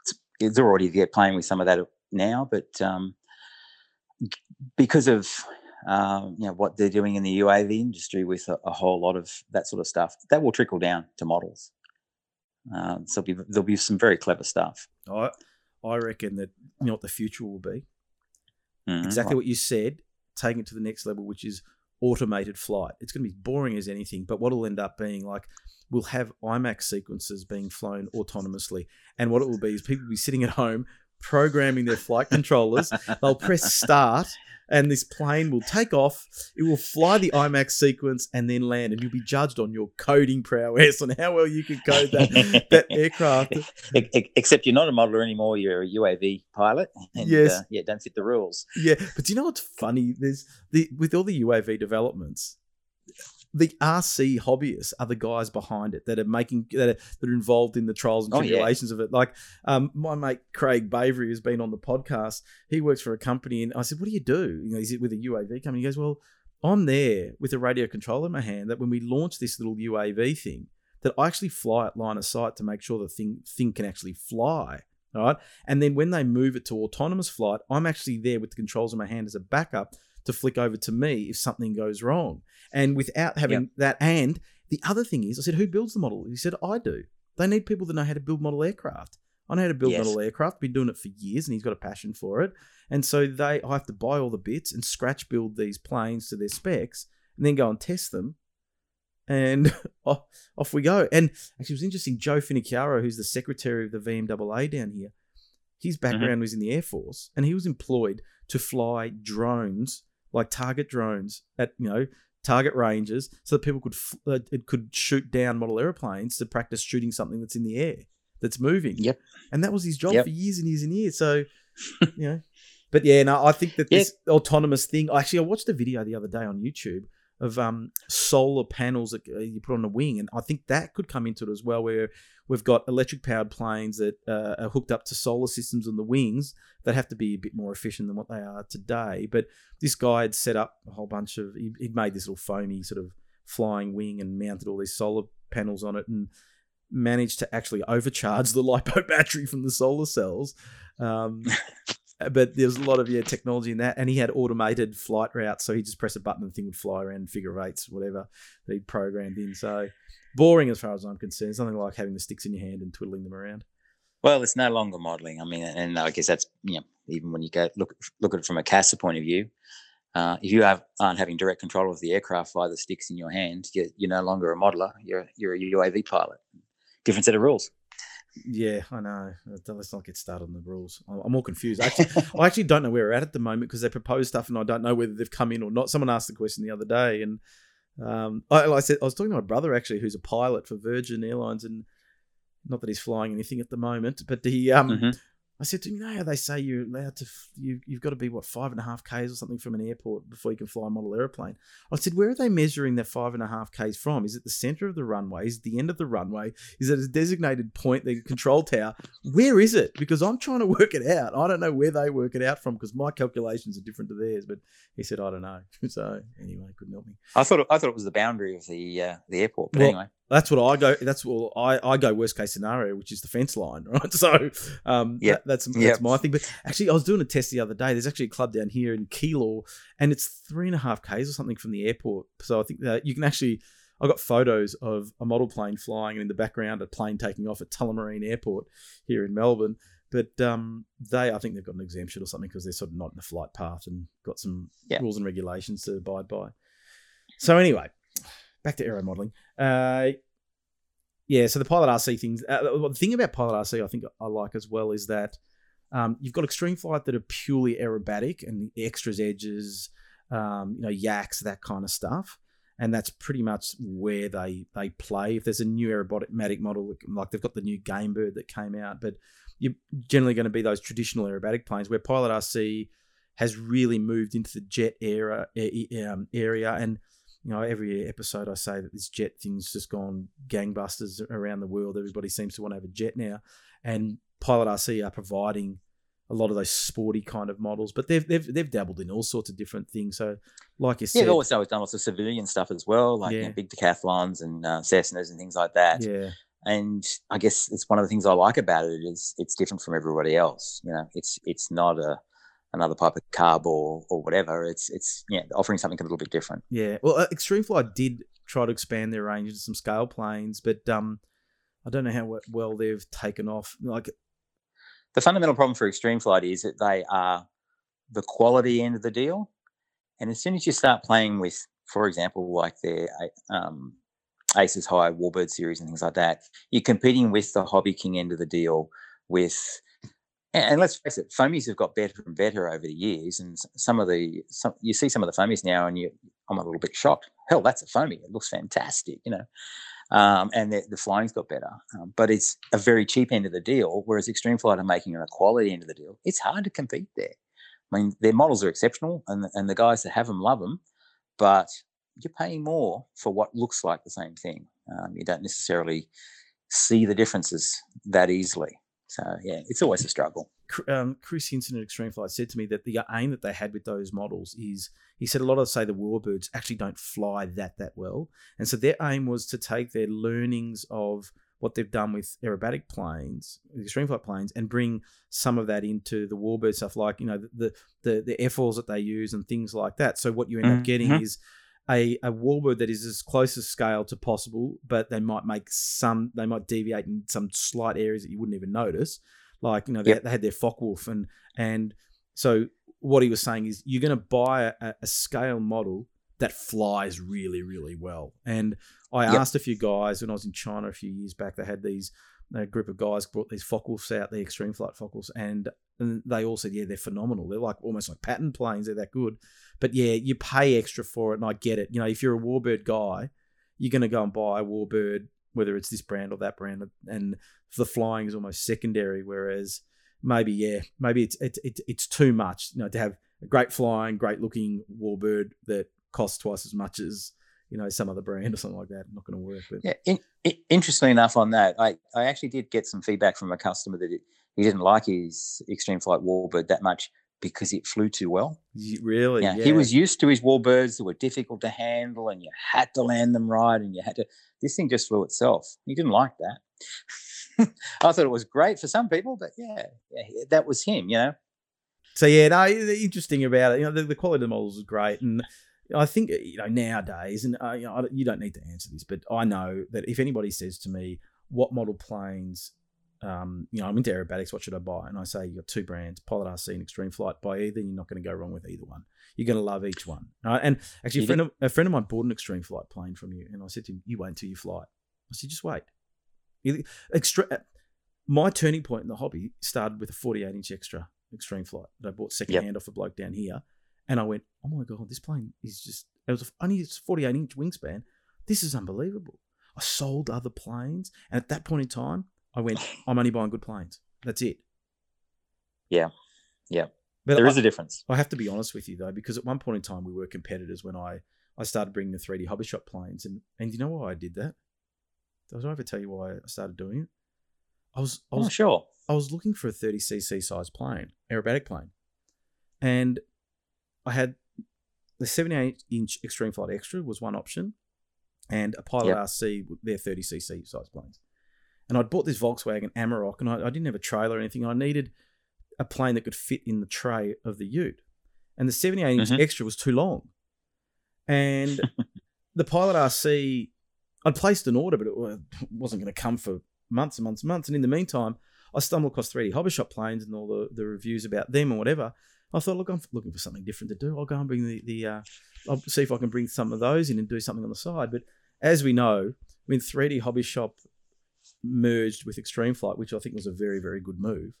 it's, it's already playing with some of that now, but um, because of um, you know what they're doing in the UAV industry with a, a whole lot of that sort of stuff, that will trickle down to models. Um, so there'll be, there'll be some very clever stuff. I I reckon that you know what the future will be. Mhm. exactly what you said, taking it to the next level, which is automated flight. It's going to be boring as anything, but what will end up being like, we'll have IMAC sequences being flown autonomously. And what it will be is people will be sitting at home programming their flight <laughs> controllers. They'll press start, and this plane will take off. It will fly the IMAC sequence and then land, and you'll be judged on your coding prowess on how well you can code that, <laughs> that aircraft. Except you're not a modeler anymore. You're a UAV pilot. And, Yes. Uh, yeah, don't fit the rules. Yeah, but do you know what's funny? There's the with all the UAV developments, the RC hobbyists are the guys behind it that are making that are, that are involved in the trials and Oh, yeah. tribulations of it. Like um, my mate Craig Bavery has been on the podcast. He works for a company, and I said, "What do you do?" You know, he's with a UAV company. He goes, "Well, I'm there with a radio control in my hand. That when we launch this little UAV thing, that I actually fly at line of sight to make sure the thing thing can actually fly." All right. And then when they move it to autonomous flight, I'm actually there with the controls in my hand as a backup to flick over to me if something goes wrong. And without having that, and the other thing is, I said, who builds the model? He said, I do. They need people that know how to build model aircraft. I know how to build Yes. model aircraft. Been doing it for years, and he's got a passion for it. And so they, I have to buy all the bits and scratch build these planes to their specs, and then go and test them. And <laughs> off, off we go. And actually, it was interesting. Joe Finicchiaro, who's the secretary of the VMAA down here, his mm-hmm. background was in the Air Force, and he was employed to fly drones, like target drones, at you know target ranges, so that people could uh, it could shoot down model airplanes to practice shooting something that's in the air that's moving. Yep. And that was his job Yep. for years and years and years. So, <laughs> you know, but yeah, no, I think that this autonomous thing. Actually, I watched a video the other day on YouTube of um, solar panels that uh, you put on a wing, and I think that could come into it as well, where we've got electric powered planes that uh, are hooked up to solar systems on the wings that have to be a bit more efficient than what they are today. But this guy had set up a whole bunch of, he, he'd made this little foamy sort of flying wing and mounted all these solar panels on it and managed to actually overcharge the lipo <laughs> battery from the solar cells. Um, <laughs> but there's a lot of yeah technology in that, and he had automated flight routes, so he just press a button and the thing would fly around figure eights, whatever that he'd programmed in. So boring as far as I'm concerned. Something like having the sticks in your hand and twiddling them around. Well, it's no longer modeling. I mean, and I guess that's you know even when you go look look at it from a CASA point of view, uh, if you have, aren't having direct control of the aircraft via the sticks in your hand, you're, you're no longer a modeler. You're you're a UAV pilot. Different set of rules. Yeah, I know. Let's not get started on the rules. I'm all confused. I actually, I actually don't know where we're at at the moment because they propose stuff and I don't know whether they've come in or not. Someone asked the question the other day, and um, I, like I said I was talking to my brother actually, who's a pilot for Virgin Airlines, and not that he's flying anything at the moment, but he um, mm-hmm. I said to him, you know how they say you're allowed to, you, you've got to be, what, five and a half Ks or something from an airport before you can fly a model aeroplane. I said, where are they measuring that five and a half Ks from? Is it the center of the runway? Is it the end of the runway? Is it a designated point, the control tower? Where is it? Because I'm trying to <laughs> work it out. I don't know where they work it out from because my calculations are different to theirs. But he said, I don't know. <laughs> So anyway, couldn't help me. I thought, I thought it was the boundary of the, uh, the airport. But well, anyway. That's what I go. That's what I, I go. Worst case scenario, which is the fence line, <laughs> right? So, um, yeah, that, that's that's yep. my thing. But actually, I was doing a test the other day. There's actually a club down here in Keilor, and it's three and a half k's or something from the airport. So I think that you can actually. I got photos of a model plane flying, and in the background, a plane taking off at Tullamarine Airport here in Melbourne. But um, they, I think they've got an exemption or something because they're sort of not in the flight path and got some yep. rules and regulations to abide by. So anyway, back to aero modeling. Uh, yeah, so the Pilot RC things. Uh, the thing about Pilot RC, I think I like as well, is that um, you've got extreme flight that are purely aerobatic and the extras, edges, um, you know, yaks, that kind of stuff. And that's pretty much where they they play. If there's a new aerobatic model, like they've got the new Game Bird that came out, but you're generally going to be those traditional aerobatic planes where Pilot RC has really moved into the jet era um, area and you know, every episode I say that this jet thing's just gone gangbusters around the world. Everybody seems to want to have a jet now, and Pilot RC are providing a lot of those sporty kind of models, but they've they've, they've dabbled in all sorts of different things. So, like you said, yeah, they've also done lots of civilian stuff as well, like yeah. you know, big decathlons and uh, Cessnas and things like that. Yeah. And I guess it's one of the things I like about it is it's different from everybody else. You know, it's it's not a another type of carb or or whatever. It's it's yeah offering something a little bit different. Yeah, well, uh, Extreme Flight did try to expand their range into some scale planes, but um, I don't know how well they've taken off. Like the fundamental problem for Extreme Flight is that they are the quality end of the deal, and as soon as you start playing with, for example, like their um, Aces High Warbird series and things like that, you're competing with the Hobby King end of the deal with and let's face it, foamies have got better and better over the years. And some of the, some, you see some of the foamies now, and you, I'm a little bit shocked. Hell, that's a foamy. It looks fantastic, you know. Um, and the, the, flying's got better, um, but it's a very cheap end of the deal. Whereas Extreme Flight are making a quality end of the deal. It's hard to compete there. I mean, their models are exceptional, and and the guys that have them love them, but you're paying more for what looks like the same thing. Um, you don't necessarily see the differences that easily. So yeah, it's always a struggle. Um, Chris Hinson at Extreme Flight said to me that the aim that they had with those models is he said a lot of say the warbirds actually don't fly that that well, and so their aim was to take their learnings of what they've done with aerobatic planes, extreme flight planes, and bring some of that into the warbird stuff, like you know the the the airfoils that they use and things like that. So what you end mm-hmm. up getting is a, a warbird that is as close as scale to possible, but they might make some, they might deviate in some slight areas that you wouldn't even notice. Like, you know, they, yep. they had their Focke-Wulf. And, and so what he was saying is you're going to buy a, a, scale model that flies really, really well. And I yep. asked a few guys when I was in China a few years back, they had these, a group of guys brought these Focke-Wulfs out, the extreme flight Focke-Wulfs, and, and they all said, yeah, they're phenomenal. They're like almost like pattern planes. They're that good. But yeah, you pay extra for it, and I get it. You know, if you're a Warbird guy, you're going to go and buy a Warbird, whether it's this brand or that brand, and the flying is almost secondary. Whereas maybe, yeah, maybe it's it's it's, too much. You know, to have a great flying, great looking Warbird that costs twice as much as you know some other brand or something like that. Not going to work. But yeah, in, in, interestingly enough, on that, I I actually did get some feedback from a customer that it, he didn't like his Extreme Flight Warbird that much because it flew too well. Really? Yeah, yeah. He was used to his warbirds that were difficult to handle and you had to land them right and you had to. This thing just flew itself. He didn't like that. <laughs> I thought it was great for some people, but yeah, yeah, that was him, you know. So yeah, no, interesting about it. You know, the, the quality of the models is great, and I think you know nowadays, and uh, you know, you don't need to answer this, but I know that if anybody says to me, "What model planes um, you know, I'm into aerobatics. What should I buy? And I say you've got two brands, Pilot RC and Extreme Flight. Buy either, you're not going to go wrong with either one. You're going to love each one. And actually, a friend, of, a friend of mine bought an Extreme Flight plane from you, and I said to him, "You wait until you fly." I said, "Just wait." Extra. My turning point in the hobby started with a 48 inch extra Extreme Flight that I bought second hand off a bloke down here, and I went, "Oh my god, this plane is just." It was only its 48 inch wingspan. This is unbelievable. I sold other planes, and at that point in time, I went, <laughs> I'm only buying good planes. That's it. Yeah. Yeah. But there I, is a difference. I have to be honest with you though, because at one point in time we were competitors when I, I started bringing the 3D hobby shop planes. And, and you know why I did that? Does I ever tell you why I started doing it? I was, I oh, was oh, sure. I was looking for a 30cc size plane, aerobatic plane. And I had the 78 inch Extreme Flight Extra was one option, and a Pilot yep. RC, their 30cc size planes and I'd bought this Volkswagen Amarok, and I, I didn't have a trailer or anything. I needed a plane that could fit in the tray of the Ute, and the 78 inch mm-hmm. extra was too long. And <laughs> the Pilot RC, I'd placed an order, but it wasn't going to come for months and months and months. And in the meantime, I stumbled across 3D hobby shop planes and all the, the reviews about them and whatever. I thought, look, I'm looking for something different to do. I'll go and bring the, the uh, I'll see if I can bring some of those in and do something on the side. But as we know, I mean, 3D hobby shop merged with Extreme Flight, which I think was a very, very good move.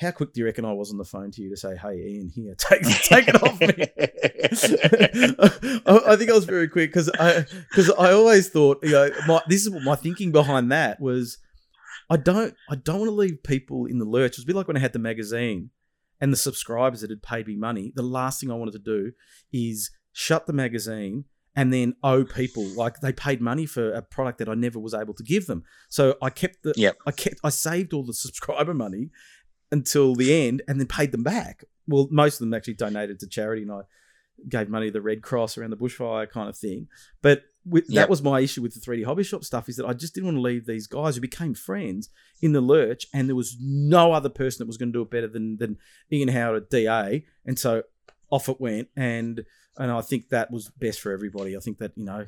How quick do you reckon I was on the phone to you to say, "Hey, Ian, here, <laughs> take take it off me"? <laughs> I, I, think I was very quick because I because I always thought, you know, my, this is what my thinking behind that was. I don't I don't want to leave people in the lurch. It was a bit like when I had the magazine and the subscribers that had paid me money. The last thing I wanted to do is shut the magazine and then owe people like they paid money for a product that I never was able to give them. So I kept the yep. I kept I saved all the subscriber money until the end and then paid them back. Well, most of them actually donated to charity and I gave money to the Red Cross around the bushfire kind of thing. But with, yep. that was my issue with the 3D hobby shop stuff is that I just didn't want to leave these guys who became friends in the lurch and there was no other person that was going to do it better than than Ian Howard at DA. And so off it went and and I think that was best for everybody. I think that you know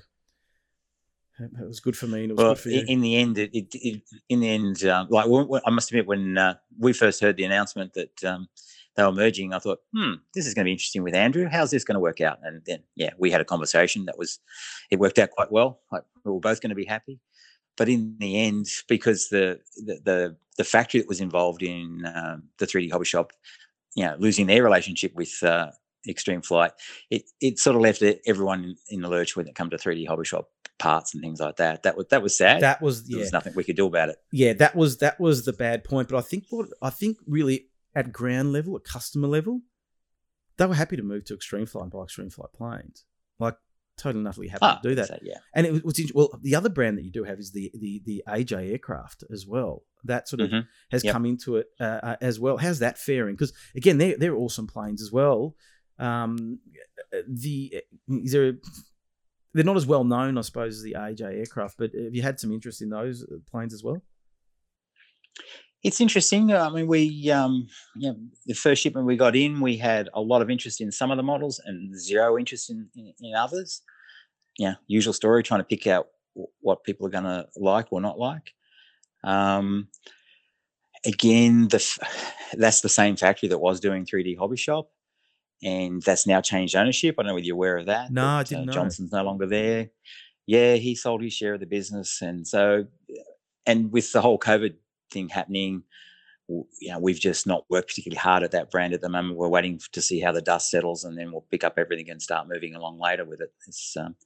it was good for me and it was well, good for you. In the end, it, it, it in the end, um, like I must admit, when uh, we first heard the announcement that um, they were merging, I thought, hmm, this is going to be interesting with Andrew. How's this going to work out? And then, yeah, we had a conversation that was, it worked out quite well. Like we were both going to be happy. But in the end, because the the the, the factory that was involved in um, the 3D hobby shop, you know, losing their relationship with uh, extreme flight, it it sort of left everyone in the lurch when it come to 3D hobby shop parts and things like that. That was that was sad. That was yeah. There was nothing we could do about it. Yeah, that was that was the bad point. But I think what I think really at ground level, at customer level, they were happy to move to extreme flight and buy extreme flight planes. Like totally and utterly happy ah, to do that. So, yeah. And it was well, the other brand that you do have is the the the AJ aircraft as well. That sort of mm-hmm. has yep. come into it uh, uh, as well. How's that faring? Because again, they're they're awesome planes as well. Um, the is there they're not as well known, I suppose, as the AJ aircraft. But have you had some interest in those uh, planes as well? It's interesting. I mean, we, um, know, the first shipment we got in, we had a lot of interest in some of the models and zero interest in, in, in others. Yeah, usual story, trying to pick out what people are going to like or not like. Um, again, the <sighs> that's the same factory that was doing 3D Hobby Shop and that's now changed ownership. I don't know whether you're aware of that. No, I didn't uh, know. Johnson's no longer there. Yeah, he sold his share of the business, and so, and with the whole COVID thing happening, you know, we've just not worked particularly hard at that brand at the moment. We're waiting to see how the dust settles, and then we'll pick up everything and start moving along later with it. It's, um,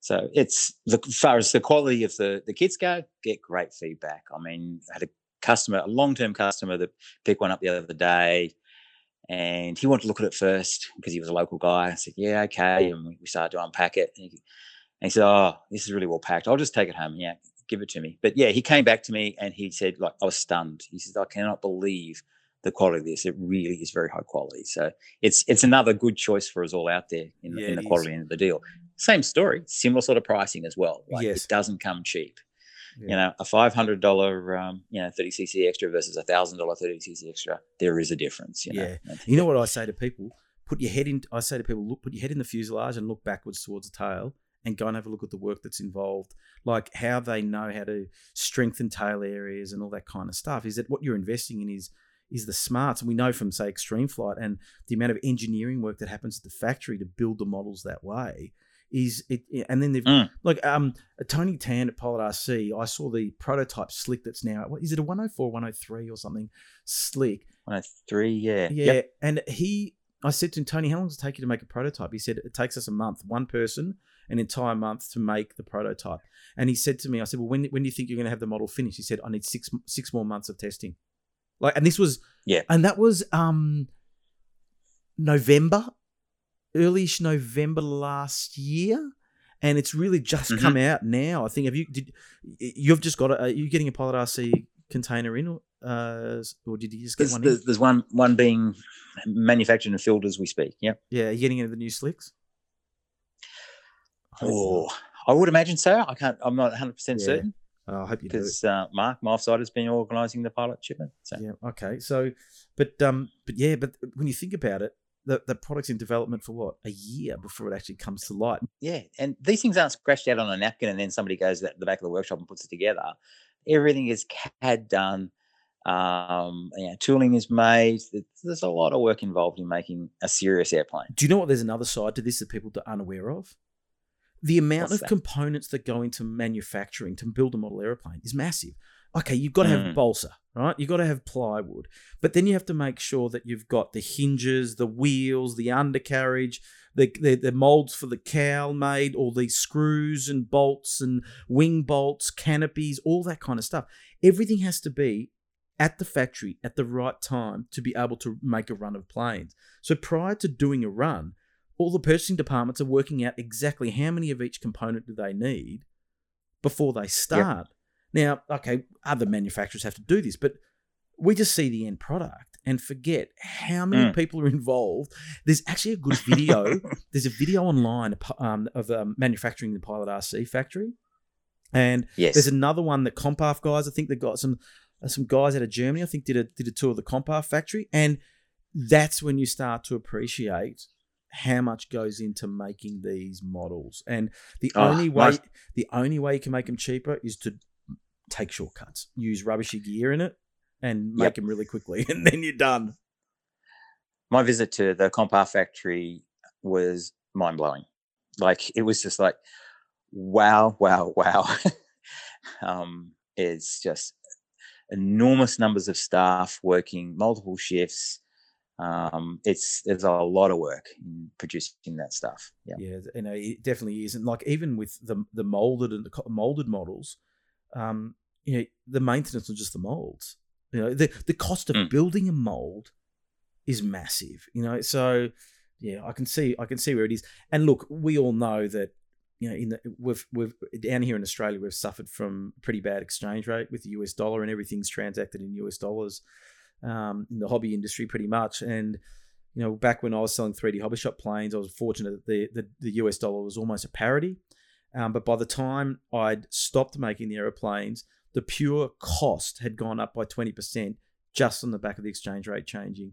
so it's the, as far as the quality of the the kits go, get great feedback. I mean, I had a customer, a long term customer that picked one up the other day and he wanted to look at it first because he was a local guy. I said, "Yeah, okay," and we started to unpack it. And he, and he, said, "Oh, this is really well packed. I'll just take it home. Yeah, give it to me." But yeah, he came back to me and he said, "Like I was stunned." He said, "I cannot believe the quality of this. It really is very high quality." So it's it's another good choice for us all out there in, yeah, in the quality end of the deal. Same story, similar sort of pricing as well. Like yes. it doesn't come cheap. Yeah. You know, a five hundred dollar, um, you know, thirty cc extra versus a thousand dollar thirty cc extra. There is a difference. You know? Yeah. You know what I say to people? Put your head in. I say to people, look, put your head in the fuselage and look backwards towards the tail, and go and have a look at the work that's involved, like how they know how to strengthen tail areas and all that kind of stuff. Is that what you're investing in? Is is the smarts, and we know from say Extreme Flight and the amount of engineering work that happens at the factory to build the models that way. Is it? And then they've Mm. like um Tony Tan at Pilot RC. I saw the prototype slick that's now what is it a 104, 103 or something slick. One oh three, yeah. Yeah, Yep. and he, I said to him, Tony, how long does it take you to make a prototype? He said it takes us a month, one person, an entire month to make the prototype. And he said to me, I said, well, when when do you think you're going to have the model finished? He said, I need six six more months of testing. Like, and this was Yeah. and that was um November, earlyish November last year. And it's really just Mhm. come out now. I think have you did you've just got a, are you getting a Pilot RC container in, or, uh, or did you just get There's, one in? there's, there's one one being manufactured and filled as we speak. Yeah, Yeah, are you getting into the new slicks? Oh, I would imagine so. I can't. I'm not 100 percent certain. Oh, I hope you do. because uh, Mark, my offside, has been organising the pilot shipment. So Yeah. Okay. So, but um, but yeah, but when you think about it, the the product's in development for what a year before it actually comes to light. yeah, and these things aren't scratched out on a napkin and then somebody goes at the back of the workshop and puts it together. Everything is CAD done. Um, you know, tooling is made. There's- There's a lot of work involved in making a serious airplane. Do you know what? There's another side to this that people are unaware of. The amount What's of that? components that go into manufacturing to build a model airplane is massive. Okay, you've got to have Mm. balsa, right? You've got to have plywood, but then you have to make sure that you've got the hinges, the wheels, the undercarriage, the the, the molds for the cowl made, all these screws and bolts and wing bolts, canopies, all that kind of stuff. Everything has to be at the factory at the right time to be able to make a run of planes. So prior to doing a run, all the purchasing departments are working out exactly how many of each component do they need before they start. Now, okay, other manufacturers have to do this, but we just see the end product and forget how many Mm. people are involved. There's actually a good video. <laughs> There's a video online um, of um, manufacturing the Pilot RC factory, and Yes. there's another one that CompARF guys. I think they got some uh, some guys out of Germany. I think did a did a tour of the CompARF factory, and that's when you start to appreciate how much goes into making these models. And the Oh, only way nice. the only way you can make them cheaper is to take shortcuts, use rubbishy gear in it, and make Yep. them really quickly, <laughs> and then you're done. my visit to the CompARF factory was mind blowing. Like it was just like, wow, wow, wow. <laughs> um, it's just enormous numbers of staff working multiple shifts. Um, it's there's a lot of work in producing that stuff. Yeah. Yeah, you know, it definitely is, and like even with the the molded and the molded models, um, you know, the maintenance of just the molds. You know, the the cost of Mm. building a mold is massive. You know, so yeah, I can see I can see where it is. And look, we all know that you know in the we've we've down here in Australia we've suffered from pretty bad exchange rate with the US dollar and everything's transacted in US dollars um, in the hobby industry pretty much and you know, back when I was selling 3D hobby shop planes, I was fortunate that the, the, the US dollar was almost a parity. Um, but by the time I'd stopped making the aeroplanes, the pure cost had gone up by 20% just on the back of the exchange rate changing.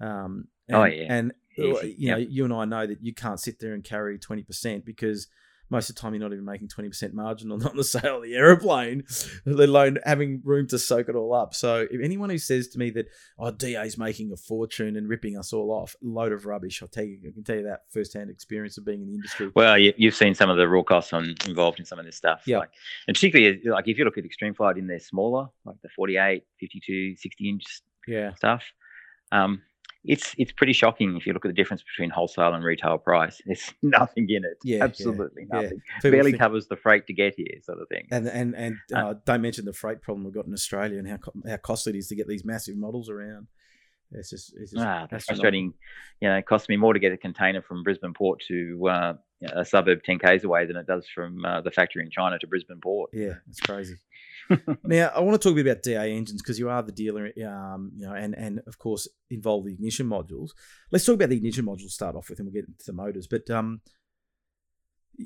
Um, and, Oh, yeah. And, uh, Easy. you know, Yep. you and I know that you can't sit there and carry 20% because most of the time you're not even making 20% margin on, <laughs> on the sale of the aeroplane, let alone having room to soak it all up. So if anyone who says to me that, oh, DA's making a fortune and ripping us all off, load of rubbish. I'll tell you, I can tell you that firsthand experience of being in the industry. Well, you, you've seen some of the raw costs on involved in some of this stuff. Yeah. Like, and particularly like if you look at Extreme Flight in their smaller, like the 48, 52, 60 inch Yeah. stuff. Um, it's it's pretty shocking if you look at the difference between wholesale and retail price. <laughs> There's nothing in it. Yeah, yeah, absolutely yeah. nothing. People Barely think- covers the freight to get here, sort of thing. and and and uh, Uh, don't mention the freight problem we've got in Australia and how how costly it is to get these massive models around. It's just, it's just Ah, that's frustrating. You know, it costs me more to get a container from Brisbane Port to uh, a suburb 10 k's away than it does from uh, the factory in China to Brisbane Port. Yeah, it's crazy. <laughs> now I want to talk a bit about DA engines because you are the dealer, um, you know, and and of course involve the ignition modules. Let's talk about the ignition modules. to Start off with, and we'll get into the motors. But um,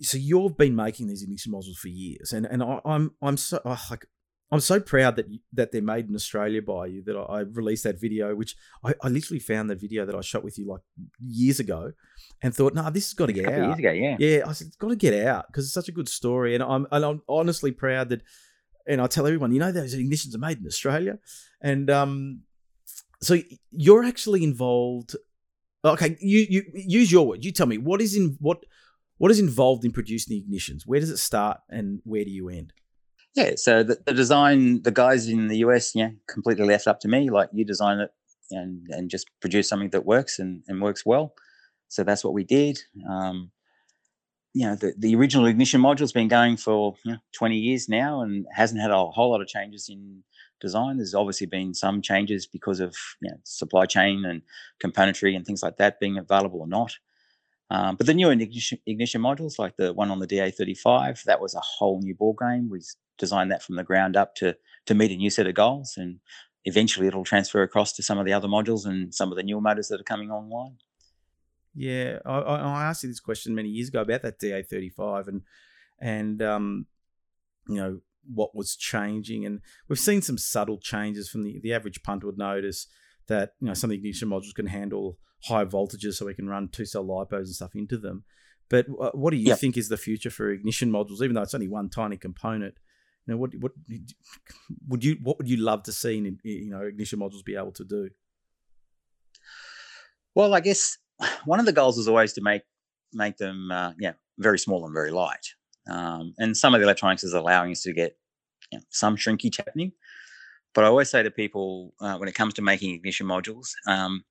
so you've been making these ignition modules for years, and and I, I'm I'm so oh, like I'm so proud that that they're made in Australia by you that I, I released that video, which I, I, literally found that video that I shot with you like years ago, and thought, no, nah, this has got to get out. Years ago, yeah, yeah. I said it's got to get out because it's such a good story, and I'm and I'm honestly proud that, and I tell everyone, you know, those ignitions are made in Australia, and um, so you're actually involved. Okay, you you use your word. You tell me what is in what what is involved in producing the ignitions. Where does it start, and where do you end? Yeah, so the, the design, the guys in the US, yeah, completely left up to me. Like you design it and and just produce something that works and, and works well. So that's what we did. Um, you know, the, the original ignition module's been going for you know, 20 years now and hasn't had a whole lot of changes in design. There's obviously been some changes because of you know, supply chain and componentry and things like that being available or not. Um, but the new ignition, ignition, modules, like the one on the DA35, that was a whole new ball game. We designed that from the ground up to to meet a new set of goals, and eventually it'll transfer across to some of the other modules and some of the newer motors that are coming online. Yeah, I, I asked you this question many years ago about that DA35 and and um, you know what was changing, and we've seen some subtle changes from the the average punter would notice that you know some of the ignition modules can handle high voltages, so we can run two cell lipos and stuff into them. But uh, what do you yep. think is the future for ignition modules? Even though it's only one tiny component, you know what what would you what would you love to see in you know ignition modules be able to do? Well, I guess one of the goals is always to make make them uh, yeah very small and very light. Um, and some of the electronics is allowing us to get you know, some shrinkage happening. But I always say to people uh, when it comes to making ignition modules, um,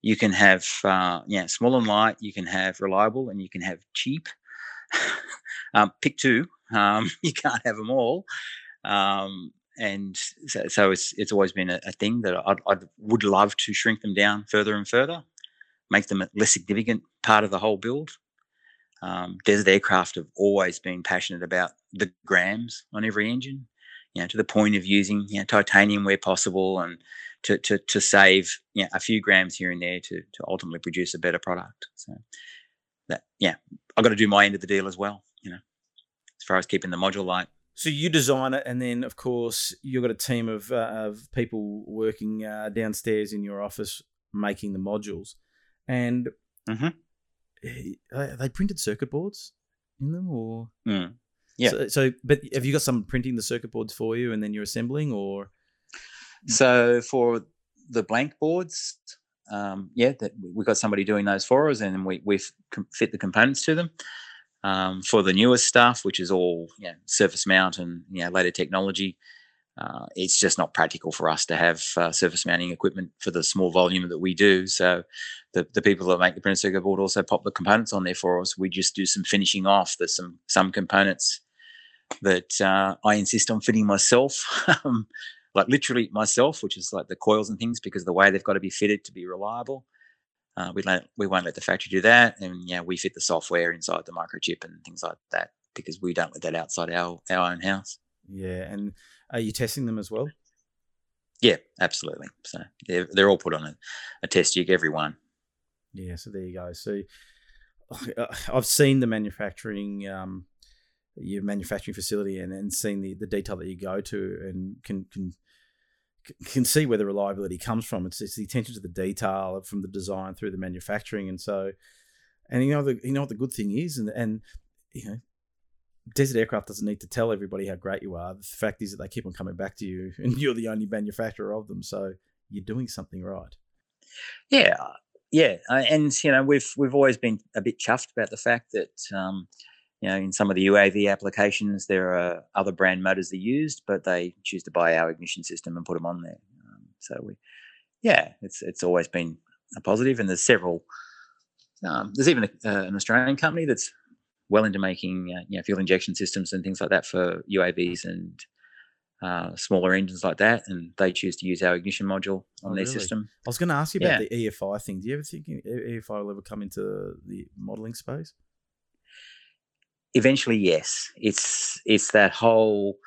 you can have uh, yeah small and light, you can have reliable, and you can have cheap. <laughs> um, pick two. Um, <laughs> you can't have them all. Um, and so, so, it's it's always been a, a thing that I would love to shrink them down further and further, make them a less significant part of the whole build. Um, Desert Aircraft have always been passionate about the grams on every engine you know, to the point of using you know, titanium where possible and to, to, to save you know, a few grams here and there to, to ultimately produce a better product. So that, yeah, I've got to do my end of the deal as well, you know, as far as keeping the module light. So you design it, and then of course you've got a team of uh, of people working uh, downstairs in your office making the modules, and mm-hmm. are they printed circuit boards in them, or mm. Yeah. So, so, but have you got someone printing the circuit boards for you, and then you're assembling, or? So for the blank boards, um, yeah, that we've got somebody doing those for us, and we we fit the components to them. Um, for the newest stuff, which is all you know, surface mount and you know, later technology, uh, it's just not practical for us to have uh, surface mounting equipment for the small volume that we do. So the, the people that make the printed circuit board also pop the components on there for us. We just do some finishing off. There's some some components that uh, I insist on fitting myself, <laughs> um, like literally myself, which is like the coils and things, because the way they've got to be fitted to be reliable. Uh, we let we won't let the factory do that, and yeah, we fit the software inside the microchip and things like that because we don't let that outside our our own house. Yeah, and are you testing them as well? Yeah, absolutely. So they're they're all put on a, a test jig, every one. Yeah, so there you go. So <laughs> I've seen the manufacturing um, your manufacturing facility and, and seeing the, the detail that you go to and can can can see where the reliability comes from. It's, it's the attention to the detail from the design through the manufacturing, and so, and you know the you know what the good thing is, and and you know, Desert Aircraft doesn't need to tell everybody how great you are. The fact is that they keep on coming back to you, <laughs> and you're the only manufacturer of them, so you're doing something right. Yeah, yeah, and you know we've we've always been a bit chuffed about the fact that. Um, you know, in some of the UAV applications, there are other brand motors they used, but they choose to buy our ignition system and put them on there. Um, so we, yeah, it's it's always been a positive, and there's several. Um, there's even a, uh, an Australian company that's well into making uh, you know fuel injection systems and things like that for UAVs and uh, smaller engines like that, and they choose to use our ignition module on oh, their really? system. I was going to ask you about yeah. the EFI thing. Do you ever think EFI will ever come into the modelling space? eventually, yes. It's it's that whole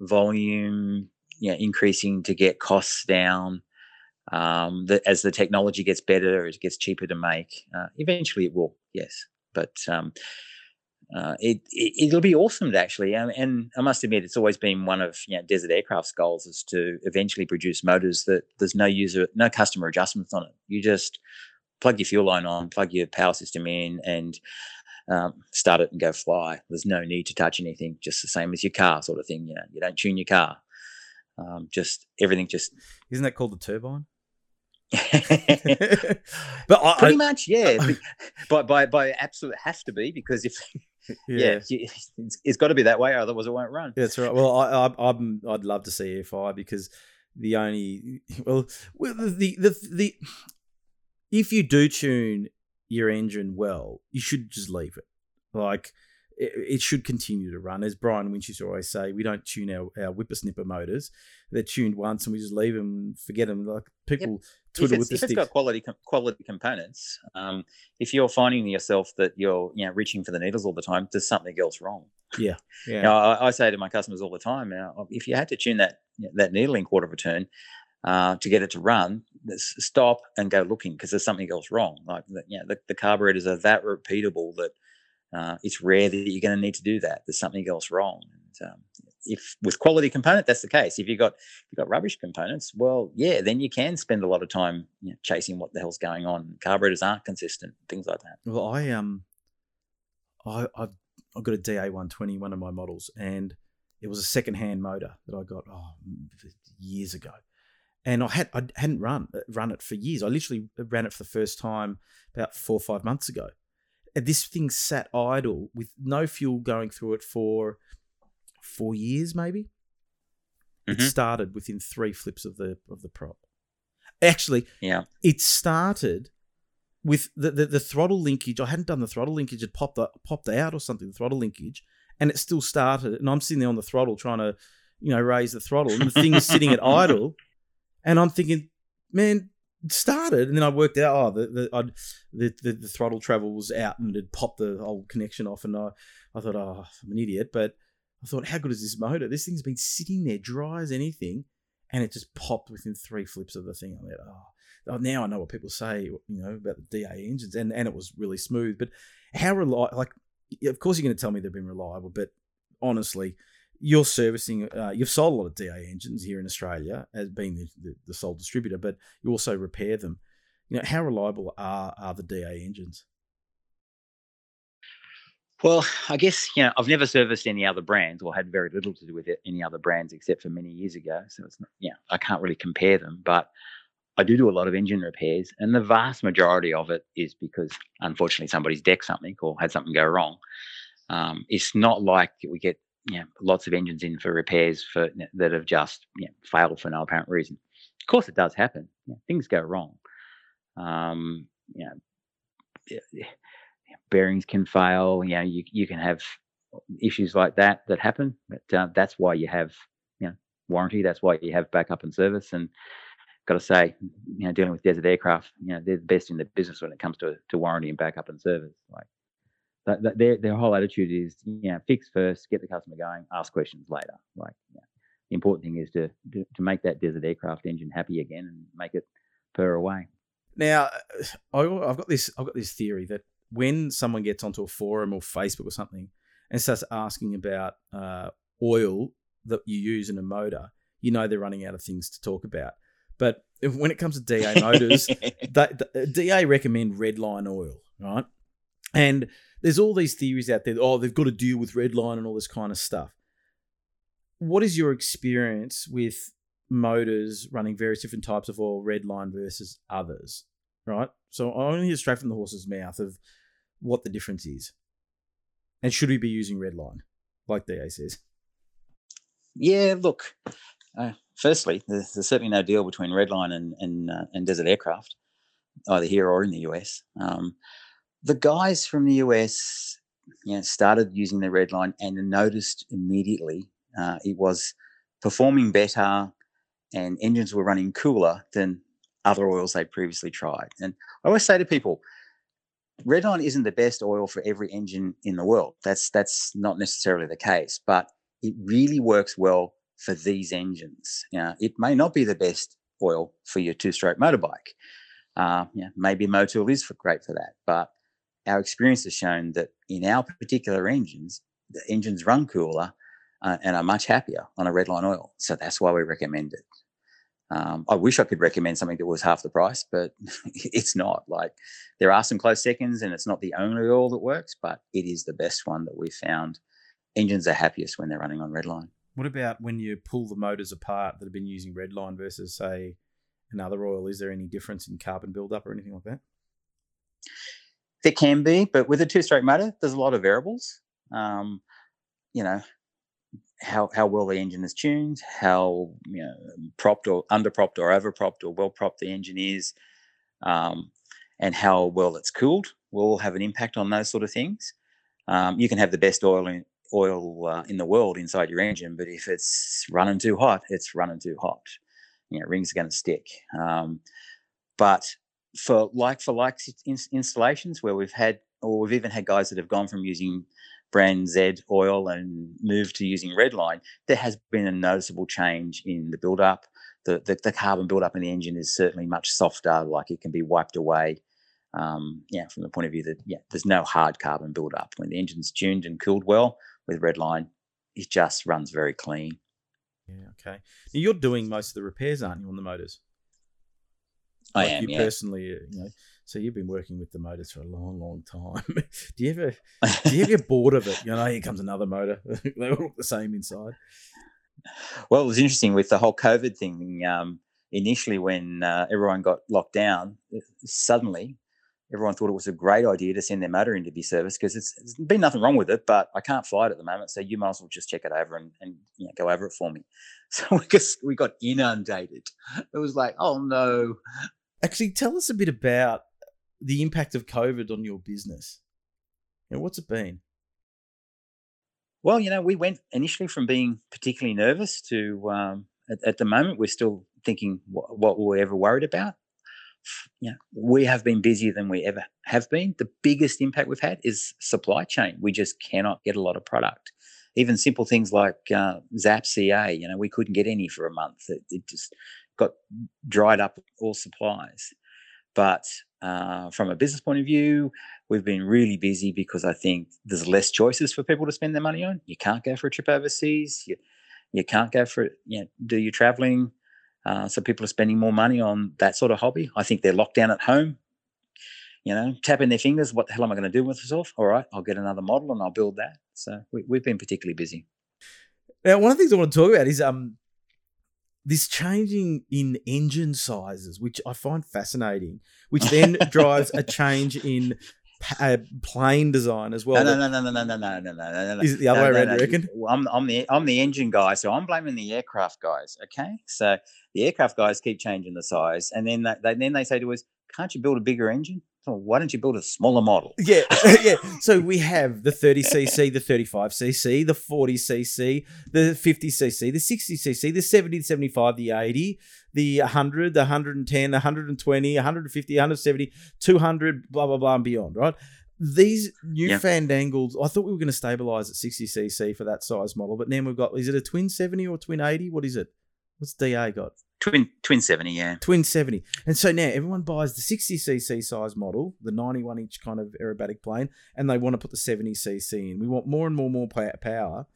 volume, you know, increasing to get costs down. Um, that as the technology gets better, it gets cheaper to make. Uh, eventually, it will, yes. But um, uh, it, it will be awesome to actually. Um, and I must admit, it's always been one of you know, Desert Aircraft's goals is to eventually produce motors that there's no user, no customer adjustments on it. You just plug your fuel line on, plug your power system in, and um, start it and go fly. There's no need to touch anything. Just the same as your car, sort of thing. You know, you don't tune your car. Um, just everything. Just isn't that called the turbine? <laughs> <laughs> but I, pretty I, much, yeah. <laughs> by by by absolute has to be because if yeah, yeah <laughs> it's, it's got to be that way, otherwise it won't run. Yeah, that's right. Well, I, I I'm I'd love to see EFI because the only <laughs> well, the, the the the if you do tune your engine well, you should just leave it. Like it, it should continue to run. As Brian Winch used to always say, we don't tune our, our whippersnipper motors. They're tuned once and we just leave them forget them. Like people yep. twiddle with the If it's got quality quality components, um, if you're finding yourself that you're you know reaching for the needles all the time, there's something else wrong. Yeah, yeah. Now, I, I, say to my customers all the time, now if you had to tune that that needle in quarter of a turn, uh, to get it to run, stop and go looking because there's something else wrong. Like you know, the, the carburetors are that repeatable that uh, it's rare that you're going to need to do that. There's something else wrong. And, um, if with quality component, that's the case. If you got if you got rubbish components, well, yeah, then you can spend a lot of time you know, chasing what the hell's going on. Carburetors aren't consistent, things like that. Well, I um, I I've, I've got a DA one twenty, one of my models, and it was a second hand motor that I got oh, years ago and I had I hadn't run uh, run it for years. I literally ran it for the first time about four or five months ago. This thing sat idle with no fuel going through it for four years, maybe. Mm-hmm. It started within three flips of the of the prop. Actually, yeah, it started with the, the, the throttle linkage. I hadn't done the throttle linkage; it popped up, popped out or something. The throttle linkage, and it still started. And I'm sitting there on the throttle trying to, you know, raise the throttle, and the thing is sitting at <laughs> idle and I'm thinking, man, started, and then I worked out, oh, the the, the the, the throttle travel was out, and it popped the old connection off, and I I thought, oh, I'm an idiot, but I thought, how good is this motor? This thing's been sitting there dry as anything, and it just popped within three flips of the thing. I went, oh, now I know what people say, you know, about the DA engines, and and it was really smooth. But how reliable? Like, of course, you're going to tell me they've been reliable, but honestly, you're servicing, uh, you've sold a lot of DA engines here in Australia as being the, the, the, sole distributor, but you also repair them. You know, how reliable are, are the DA engines? Well, I guess, you know, I've never serviced any other brands or had very little to do with it, any other brands except for many years ago. So it's not, yeah, I can't really compare them, but I do do a lot of engine repairs, and the vast majority of it is because unfortunately somebody's decked something or had something go wrong. Um, it's not like we get you know, lots of engines in for repairs for that have just you know, failed for no apparent reason. Of course, it does happen. You know, things go wrong. Um, you know, bearings can fail. You know, you you can have issues like that that happen. But uh, that's why you have you know warranty. That's why you have backup and service. And got to say, you know, dealing with desert aircraft, you know, they're the best in the business when it comes to to warranty and backup and service. Like that, that their their whole attitude is you know fix first, get the customer going, ask questions later. Like you know, the important thing is to, to to make that desert aircraft engine happy again and make it purr away. Now, <sighs> I, I've got this I've got this theory that when someone gets onto a forum or Facebook or something and starts asking about uh, oil that you use in a motor, you know they're running out of things to talk about. But <laughs> when it comes to DA motors, <laughs> that, DA recommend Redline oil, right? And there's all these theories out there. Oh, they've got to deal with Redline and all this kind of stuff. What is your experience with motors running various different types of oil, Redline versus others? Right. So I to hear straight from the horse's mouth of what the difference is, and should we be using Redline, like DA says? Yeah. Look. Uh, firstly, there's, there's, certainly no deal between Redline and and, uh, and Desert Aircraft, either here or in the US. Um, the guys from the US you know, started using the Redline and noticed immediately uh, it was performing better and engines were running cooler than other oils they previously tried. And I always say to people, Redline isn't the best oil for every engine in the world. That's that's not necessarily the case, but it really works well for these engines. Now, it may not be the best oil for your two-stroke motorbike. Uh, yeah, maybe Motul is for, great for that, but our experience has shown that in our particular engines, the engines run cooler uh, and are much happier on a redline oil. So that's why we recommend it. Um, I wish I could recommend something that was half the price, but <laughs> it's not. Like there are some close seconds, and it's not the only oil that works, but it is the best one that we've found. Engines are happiest when they're running on redline. What about when you pull the motors apart that have been using redline versus say another oil? Is there any difference in carbon buildup or anything like that? There can be, but with a two-stroke motor, there's a lot of variables. Um, you know, how how well the engine is tuned, how you know propped or underpropped or overpropped or well propped the engine is, um, and how well it's cooled will have an impact on those sort of things. Um, you can have the best oil in, oil uh, in the world inside your engine, but if it's running too hot, it's running too hot. You know, rings are going to stick. Um, but for like for like installations where we've had, or we've even had guys that have gone from using brand Z oil and moved to using Redline, there has been a noticeable change in the build-up. The, the, the carbon build-up in the engine is certainly much softer, like it can be wiped away. Um, yeah, from the point of view that yeah, there's no hard carbon build-up. When the engine's tuned and cooled well with Redline, it just runs very clean. Yeah, okay. Now you're doing most of the repairs, aren't you, on the motors? I like am. You yeah. personally, you know, so you've been working with the motors for a long, long time. <laughs> do you ever do you ever get bored of it? You know, here comes another motor. <laughs> they all look the same inside. Well, it was interesting with the whole COVID thing. Um, initially, when uh, everyone got locked down, uh, suddenly everyone thought it was a great idea to send their motor in to be serviced because it's, there's been nothing wrong with it, but I can't fly it at the moment. So you might as well just check it over and, and you know, go over it for me. <laughs> So we, just, we got inundated. It was like, oh no. Actually, tell us a bit about the impact of COVID on your business. You know, what's it been? Well, you know, we went initially from being particularly nervous to um, at, at, the moment we're still thinking what, what we're ever worried about. Know, we have been busier than we ever have been. The biggest impact we've had is supply chain. We just cannot get a lot of product. Even simple things like uh, Zap CA, you know, we couldn't get any for a month. It, it just got dried up all supplies. But uh, from a business point of view, we've been really busy because I think there's less choices for people to spend their money on. You can't go for a trip overseas. You you can't go for you know, do your traveling. Uh, so people are spending more money on that sort of hobby. I think they're locked down at home, you know, tapping their fingers. What the hell am I going to do with myself? All right, I'll get another model and I'll build that. So we, we've been particularly busy. Now, one of the things I want to talk about is um, this changing in engine sizes, which I find fascinating, which then <laughs> drives a change in uh, plane design as well. No, no, no, no, no, no, no, no, no, no. Is it the other no, way around? No, no. You reckon? I'm, I'm the I'm the engine guy, so I'm blaming the aircraft guys. Okay, so the aircraft guys keep changing the size, and then they, then they say to us, "Can't you build a bigger engine?" Oh, why don't you build a smaller model? Yeah, yeah. So we have the 30cc, the 35cc, the 40cc, the 50cc, the 60cc, the 70, 75, the 80, the 100, the 110, the 120, 150, 170, 200, blah, blah, blah, and beyond, right? These new yeah. fandangles, I thought we were going to stabilize at 60cc for that size model, but now we've got, is it a twin 70 or twin 80? What is it? What's DA got? Twin twin seventy, yeah. Twin seventy, and so now everyone buys the sixty cc size model, the ninety one inch kind of aerobatic plane, and they want to put the seventy cc in. We want more and more and more power.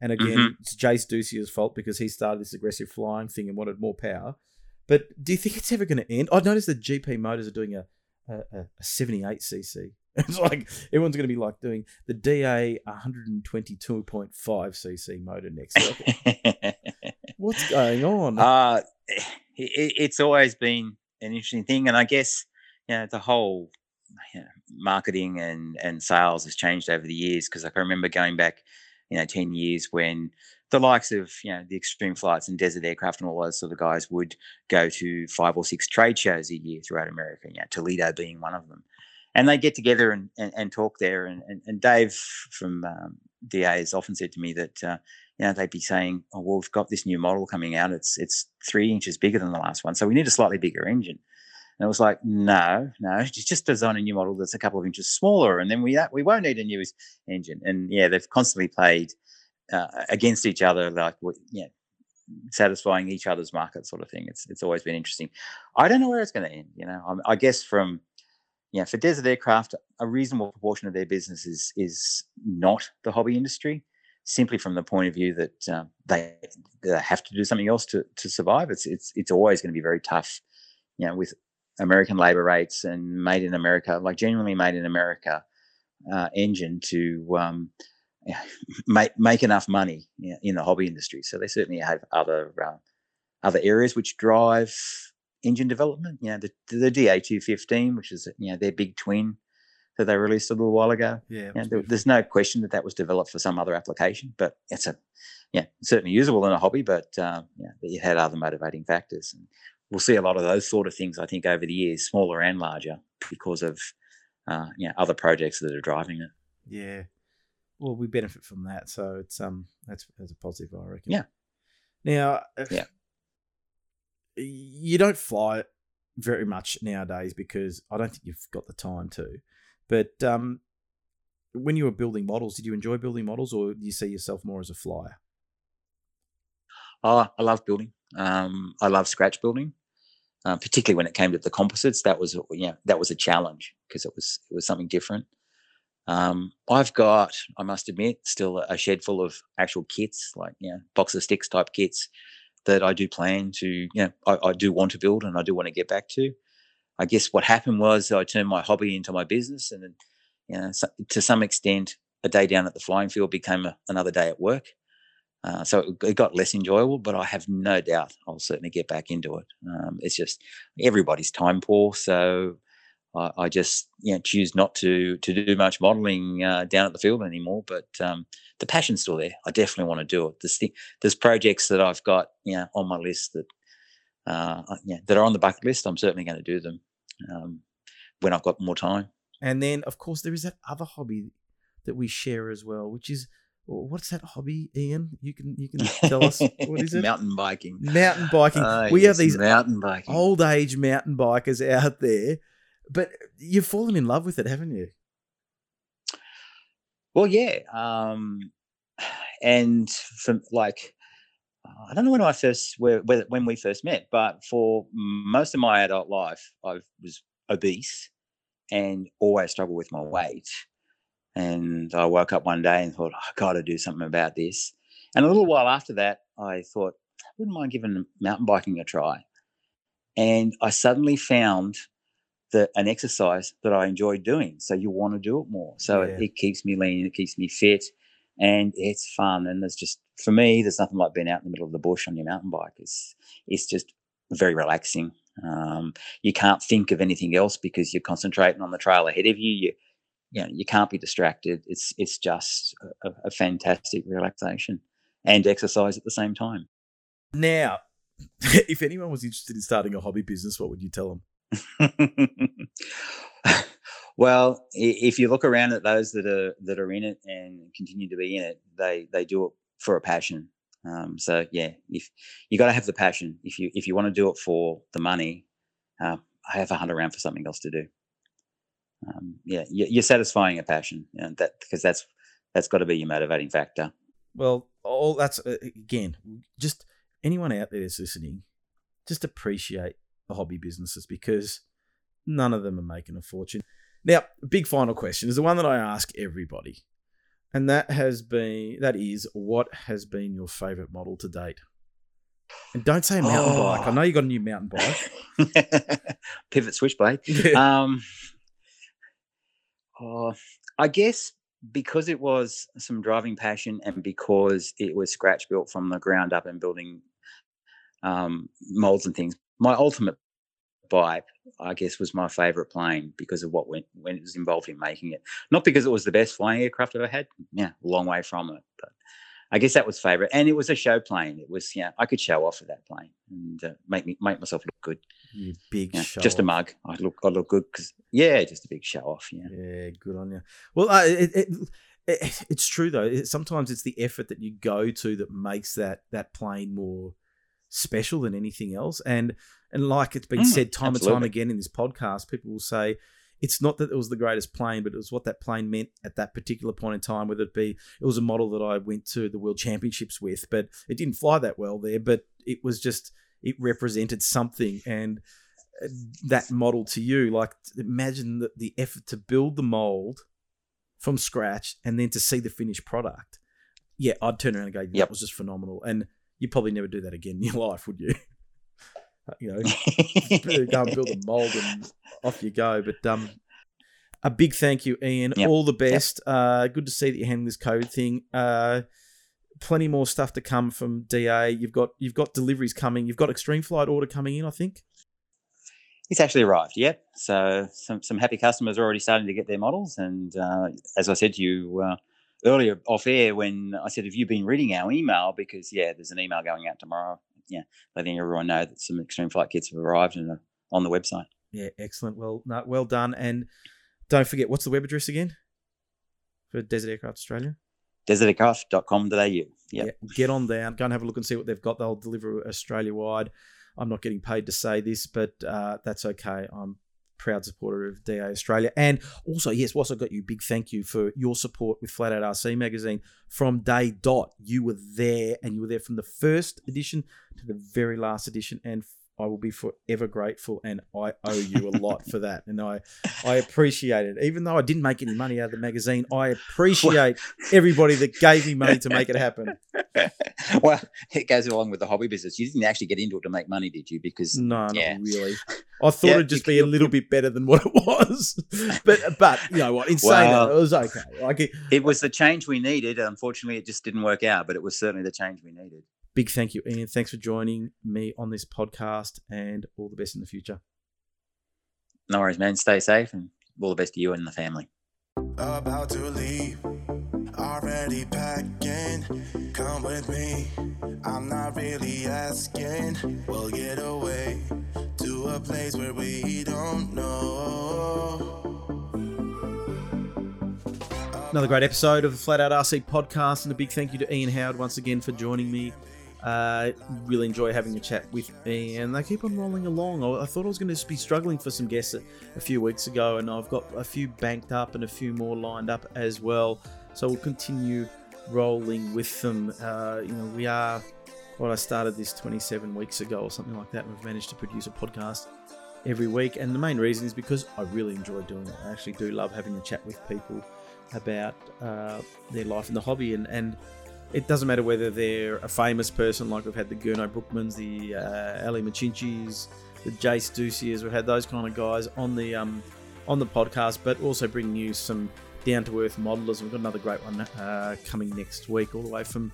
And again, mm-hmm. it's Jase Dussia's fault because he started this aggressive flying thing and wanted more power. But do you think it's ever going to end? I noticed that GP Motors are doing a a, a 78 cc. <laughs> It's like everyone's going to be like doing the DA 122.5 cc motor next. <laughs> What's going on? Uh, it, it's always been an interesting thing, and I guess you know the whole you know, marketing and and sales has changed over the years. Because I can remember going back, you know, ten years when the likes of you know the extreme flights and desert aircraft and all those sort of guys would go to five or six trade shows a year throughout America. You know, Toledo being one of them, and they get together and, and, and talk there. And, and, and Dave from um, DA has often said to me that uh, you know, they'd be saying, "Oh, well, we've got this new model coming out. It's it's three inches bigger than the last one, so we need a slightly bigger engine." And it was like, "No, no, <laughs> just design a new model that's a couple of inches smaller, and then we uh, we won't need a new engine." And yeah, they've constantly played uh, against each other, like yeah, satisfying each other's market, sort of thing. It's it's always been interesting. I don't know where it's going to end. You know, I, I guess from yeah, for desert aircraft, a reasonable proportion of their business is is not the hobby industry, simply from the point of view that uh, they, they have to do something else to to survive. It's it's it's always going to be very tough, you know, with American labor rates and made in America, like genuinely made in America uh, engine to um, <laughs> make make enough money in the hobby industry. So they certainly have other uh, other areas which drive engine development. You know, the, the DA two fifteen, which is you know their big twin that they released a little while ago. Yeah, you know, there, there's no question that that was developed for some other application, but it's a yeah certainly usable in a hobby, but uh, yeah, it had other motivating factors. And we'll see a lot of those sort of things, I think, over the years, smaller and larger, because of uh, you know other projects that are driving it. Yeah, well, we benefit from that, so it's um that's that's a positive, I reckon. Yeah. Now, yeah, you don't fly very much nowadays because I don't think you've got the time to. But um, when you were building models, did you enjoy building models, or do you see yourself more as a flyer? Oh, I love building. Um, I love scratch building, uh, particularly when it came to the composites. That was yeah, that was a challenge because it was it was something different. Um, I've got, I must admit, still a shed full of actual kits, like you know, box of sticks type kits that I do plan to, you know, I, I do want to build and I do want to get back to. I guess what happened was I turned my hobby into my business, and you know, so, to some extent, a day down at the flying field became a, another day at work. Uh, so it, got less enjoyable, but I have no doubt I'll certainly get back into it. Um, it's just everybody's time poor, so I, I, just you know choose not to to do much modelling uh, down at the field anymore. But um, the passion's still there. I definitely want to do it. There's there's projects that I've got you know on my list that uh, yeah that are on the bucket list. I'm certainly going to do them um, when I've got more time. And then of course there is that other hobby that we share as well, which is what's that hobby, Ian? You can you can tell us what is <laughs> it? mountain biking. Mountain biking. Uh, we have these mountain biking old age mountain bikers out there, but you've fallen in love with it, haven't you? Well, yeah. Um, and from like, I don't know when I first where, when we first met, but for most of my adult life, I was obese and always struggled with my weight. And I woke up one day and thought, I got to do something about this. And a little while after that, I thought, I wouldn't mind giving mountain biking a try. And I suddenly found that an exercise that I enjoy doing. So you want to do it more. So yeah. it, it, keeps me lean, it keeps me fit, and it's fun. And there's just for me, there's nothing like being out in the middle of the bush on your mountain bike. It's it's just very relaxing. Um, you can't think of anything else because you're concentrating on the trail ahead of you. You you know you can't be distracted. It's it's just a, a fantastic relaxation and exercise at the same time. Now, <laughs> if anyone was interested in starting a hobby business, what would you tell them? <laughs> well, if you look around at those that are that are in it and continue to be in it, they they do it for a passion. Um, so yeah, if you got to have the passion. If you if you want to do it for the money, uh, I have a hunt around for something else to do. Um, yeah, you're satisfying a passion, and that because that's that's got to be your motivating factor. Well, all that's uh, again, just anyone out there that's listening, just appreciate the hobby businesses because none of them are making a fortune. Now, big final question is the one that I ask everybody. And that has been that is what has been your favorite model to date? And don't say mountain oh. bike. I know you got a new mountain bike. <laughs> Pivot switchblade. <laughs> Yeah. Um oh, I guess because it was some driving passion and because it was scratch built from the ground up and building um, molds and things, my ultimate bike, I guess, was my favorite plane because of what went when it was involved in making it. Not because it was the best flying aircraft I've ever had. Yeah, a long way from it, but I guess that was favorite. And it was a show plane. It was, yeah, I could show off of that plane and uh, make me make myself look good. You big yeah, just off. a mug. I look, I look good because yeah, just a big show off. Yeah, yeah, good on you. Well, uh, it, it, it, it's true though. sometimes it's the effort that you go to that makes that that plane more special than anything else. And and like it's been mm, said time absolutely. and time again in this podcast, people will say it's not that it was the greatest plane, but it was what that plane meant at that particular point in time. Whether it be it was a model that I went to the World Championships with, but it didn't fly that well there. But it was just it represented something, and uh, that model to you. Like, imagine the, the effort to build the mold from scratch and then to see the finished product. Yeah, I'd turn around and go, that Yep. was just phenomenal. And you'd probably never do that again in your <laughs> life, would you? You know, <laughs> go and build a mold and off you go. But um, a big thank you, Ian. Yep. All the best. Uh, good to see that you're handling this COVID thing. Uh, plenty more stuff to come from DA. You've got you've got deliveries coming. You've got Extreme Flight order coming in. I think. It's actually arrived, yep. So some, some happy customers are already starting to get their models. And uh, as I said to you uh, earlier off air, when I said, Have you been reading our email? Because, yeah, there's an email going out tomorrow, yeah, letting everyone know that some extreme flight kits have arrived and are on the website. Yeah, excellent. Well, no, well done. And don't forget, what's the web address again for Desert Aircraft Australia? desertaircraft.com.au. Yep. Yeah, get on down, go and have a look and see what they've got. They'll deliver Australia wide. I'm not getting paid to say this, but uh, that's okay. I'm proud supporter of DA Australia. And also, yes, whilst I got you, big thank you for your support with Flat Out RC magazine from day dot. You were there, and you were there from the first edition to the very last edition, and I will be forever grateful, and I owe you a lot for that. And I, I <laughs> appreciate it. Even though I didn't make any money out of the magazine, I <laughs> appreciate everybody that gave me money to make it happen. <laughs> well, it goes along with the hobby business. You didn't actually get into it to make money, did you? Because No, Yeah. not really. I thought Yeah, it'd just be a little bit better than what it was, but but you know what? In saying Well- that, it was okay. Like it, it was the change we needed. Unfortunately, it just didn't work out, but it was certainly the change we needed. Big thank you, Ian. Thanks for joining me on this podcast, and all the best in the future. No worries, man. Stay safe and all the best to you and the family. About to leave, already packing. Come with me, I'm not really asking. We'll get away to a place where we don't know. Another great episode of the Flat Out RC podcast, and a big thank you to Ian Howard once again for joining me. Uh, really enjoy having a chat with me, and They keep on rolling along. I, I thought I was going to be struggling for some guests a, a few weeks ago, and I've got a few banked up and a few more lined up as well. So we'll continue rolling with them. Uh, you know, we are. Well, I started this 27 weeks ago or something like that. and We've managed to produce a podcast every week, and the main reason is because I really enjoy doing it. I actually do love having a chat with people about uh, their life in the hobby, and, and it doesn't matter whether they're a famous person, like we've had the Gernot Bruckmanns, the uh, Ali Machinchys, the Jase Dussias, we've had those kind of guys on the um, on the podcast, but also bringing you some down to earth modelers. We've got another great one uh, coming next week, all the way from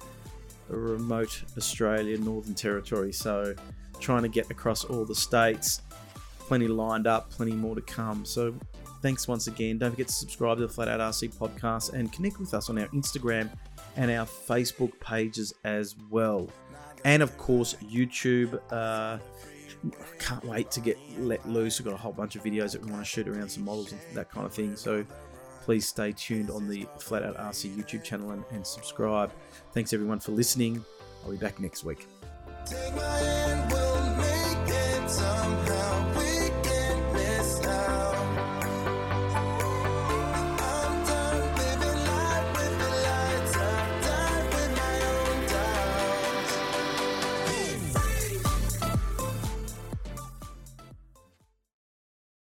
remote Australia, Northern Territory. So trying to get across all the states. Plenty lined up, plenty more to come. So thanks once again. Don't forget to subscribe to the Flat Out RC podcast and connect with us on our Instagram and our Facebook pages as well. And of course, YouTube. Uh, can't wait to get let loose. We've got a whole bunch of videos that we want to shoot around some models and that kind of thing. So please stay tuned on the Flat Out RC YouTube channel and, and subscribe. Thanks everyone for listening. I'll be back next week.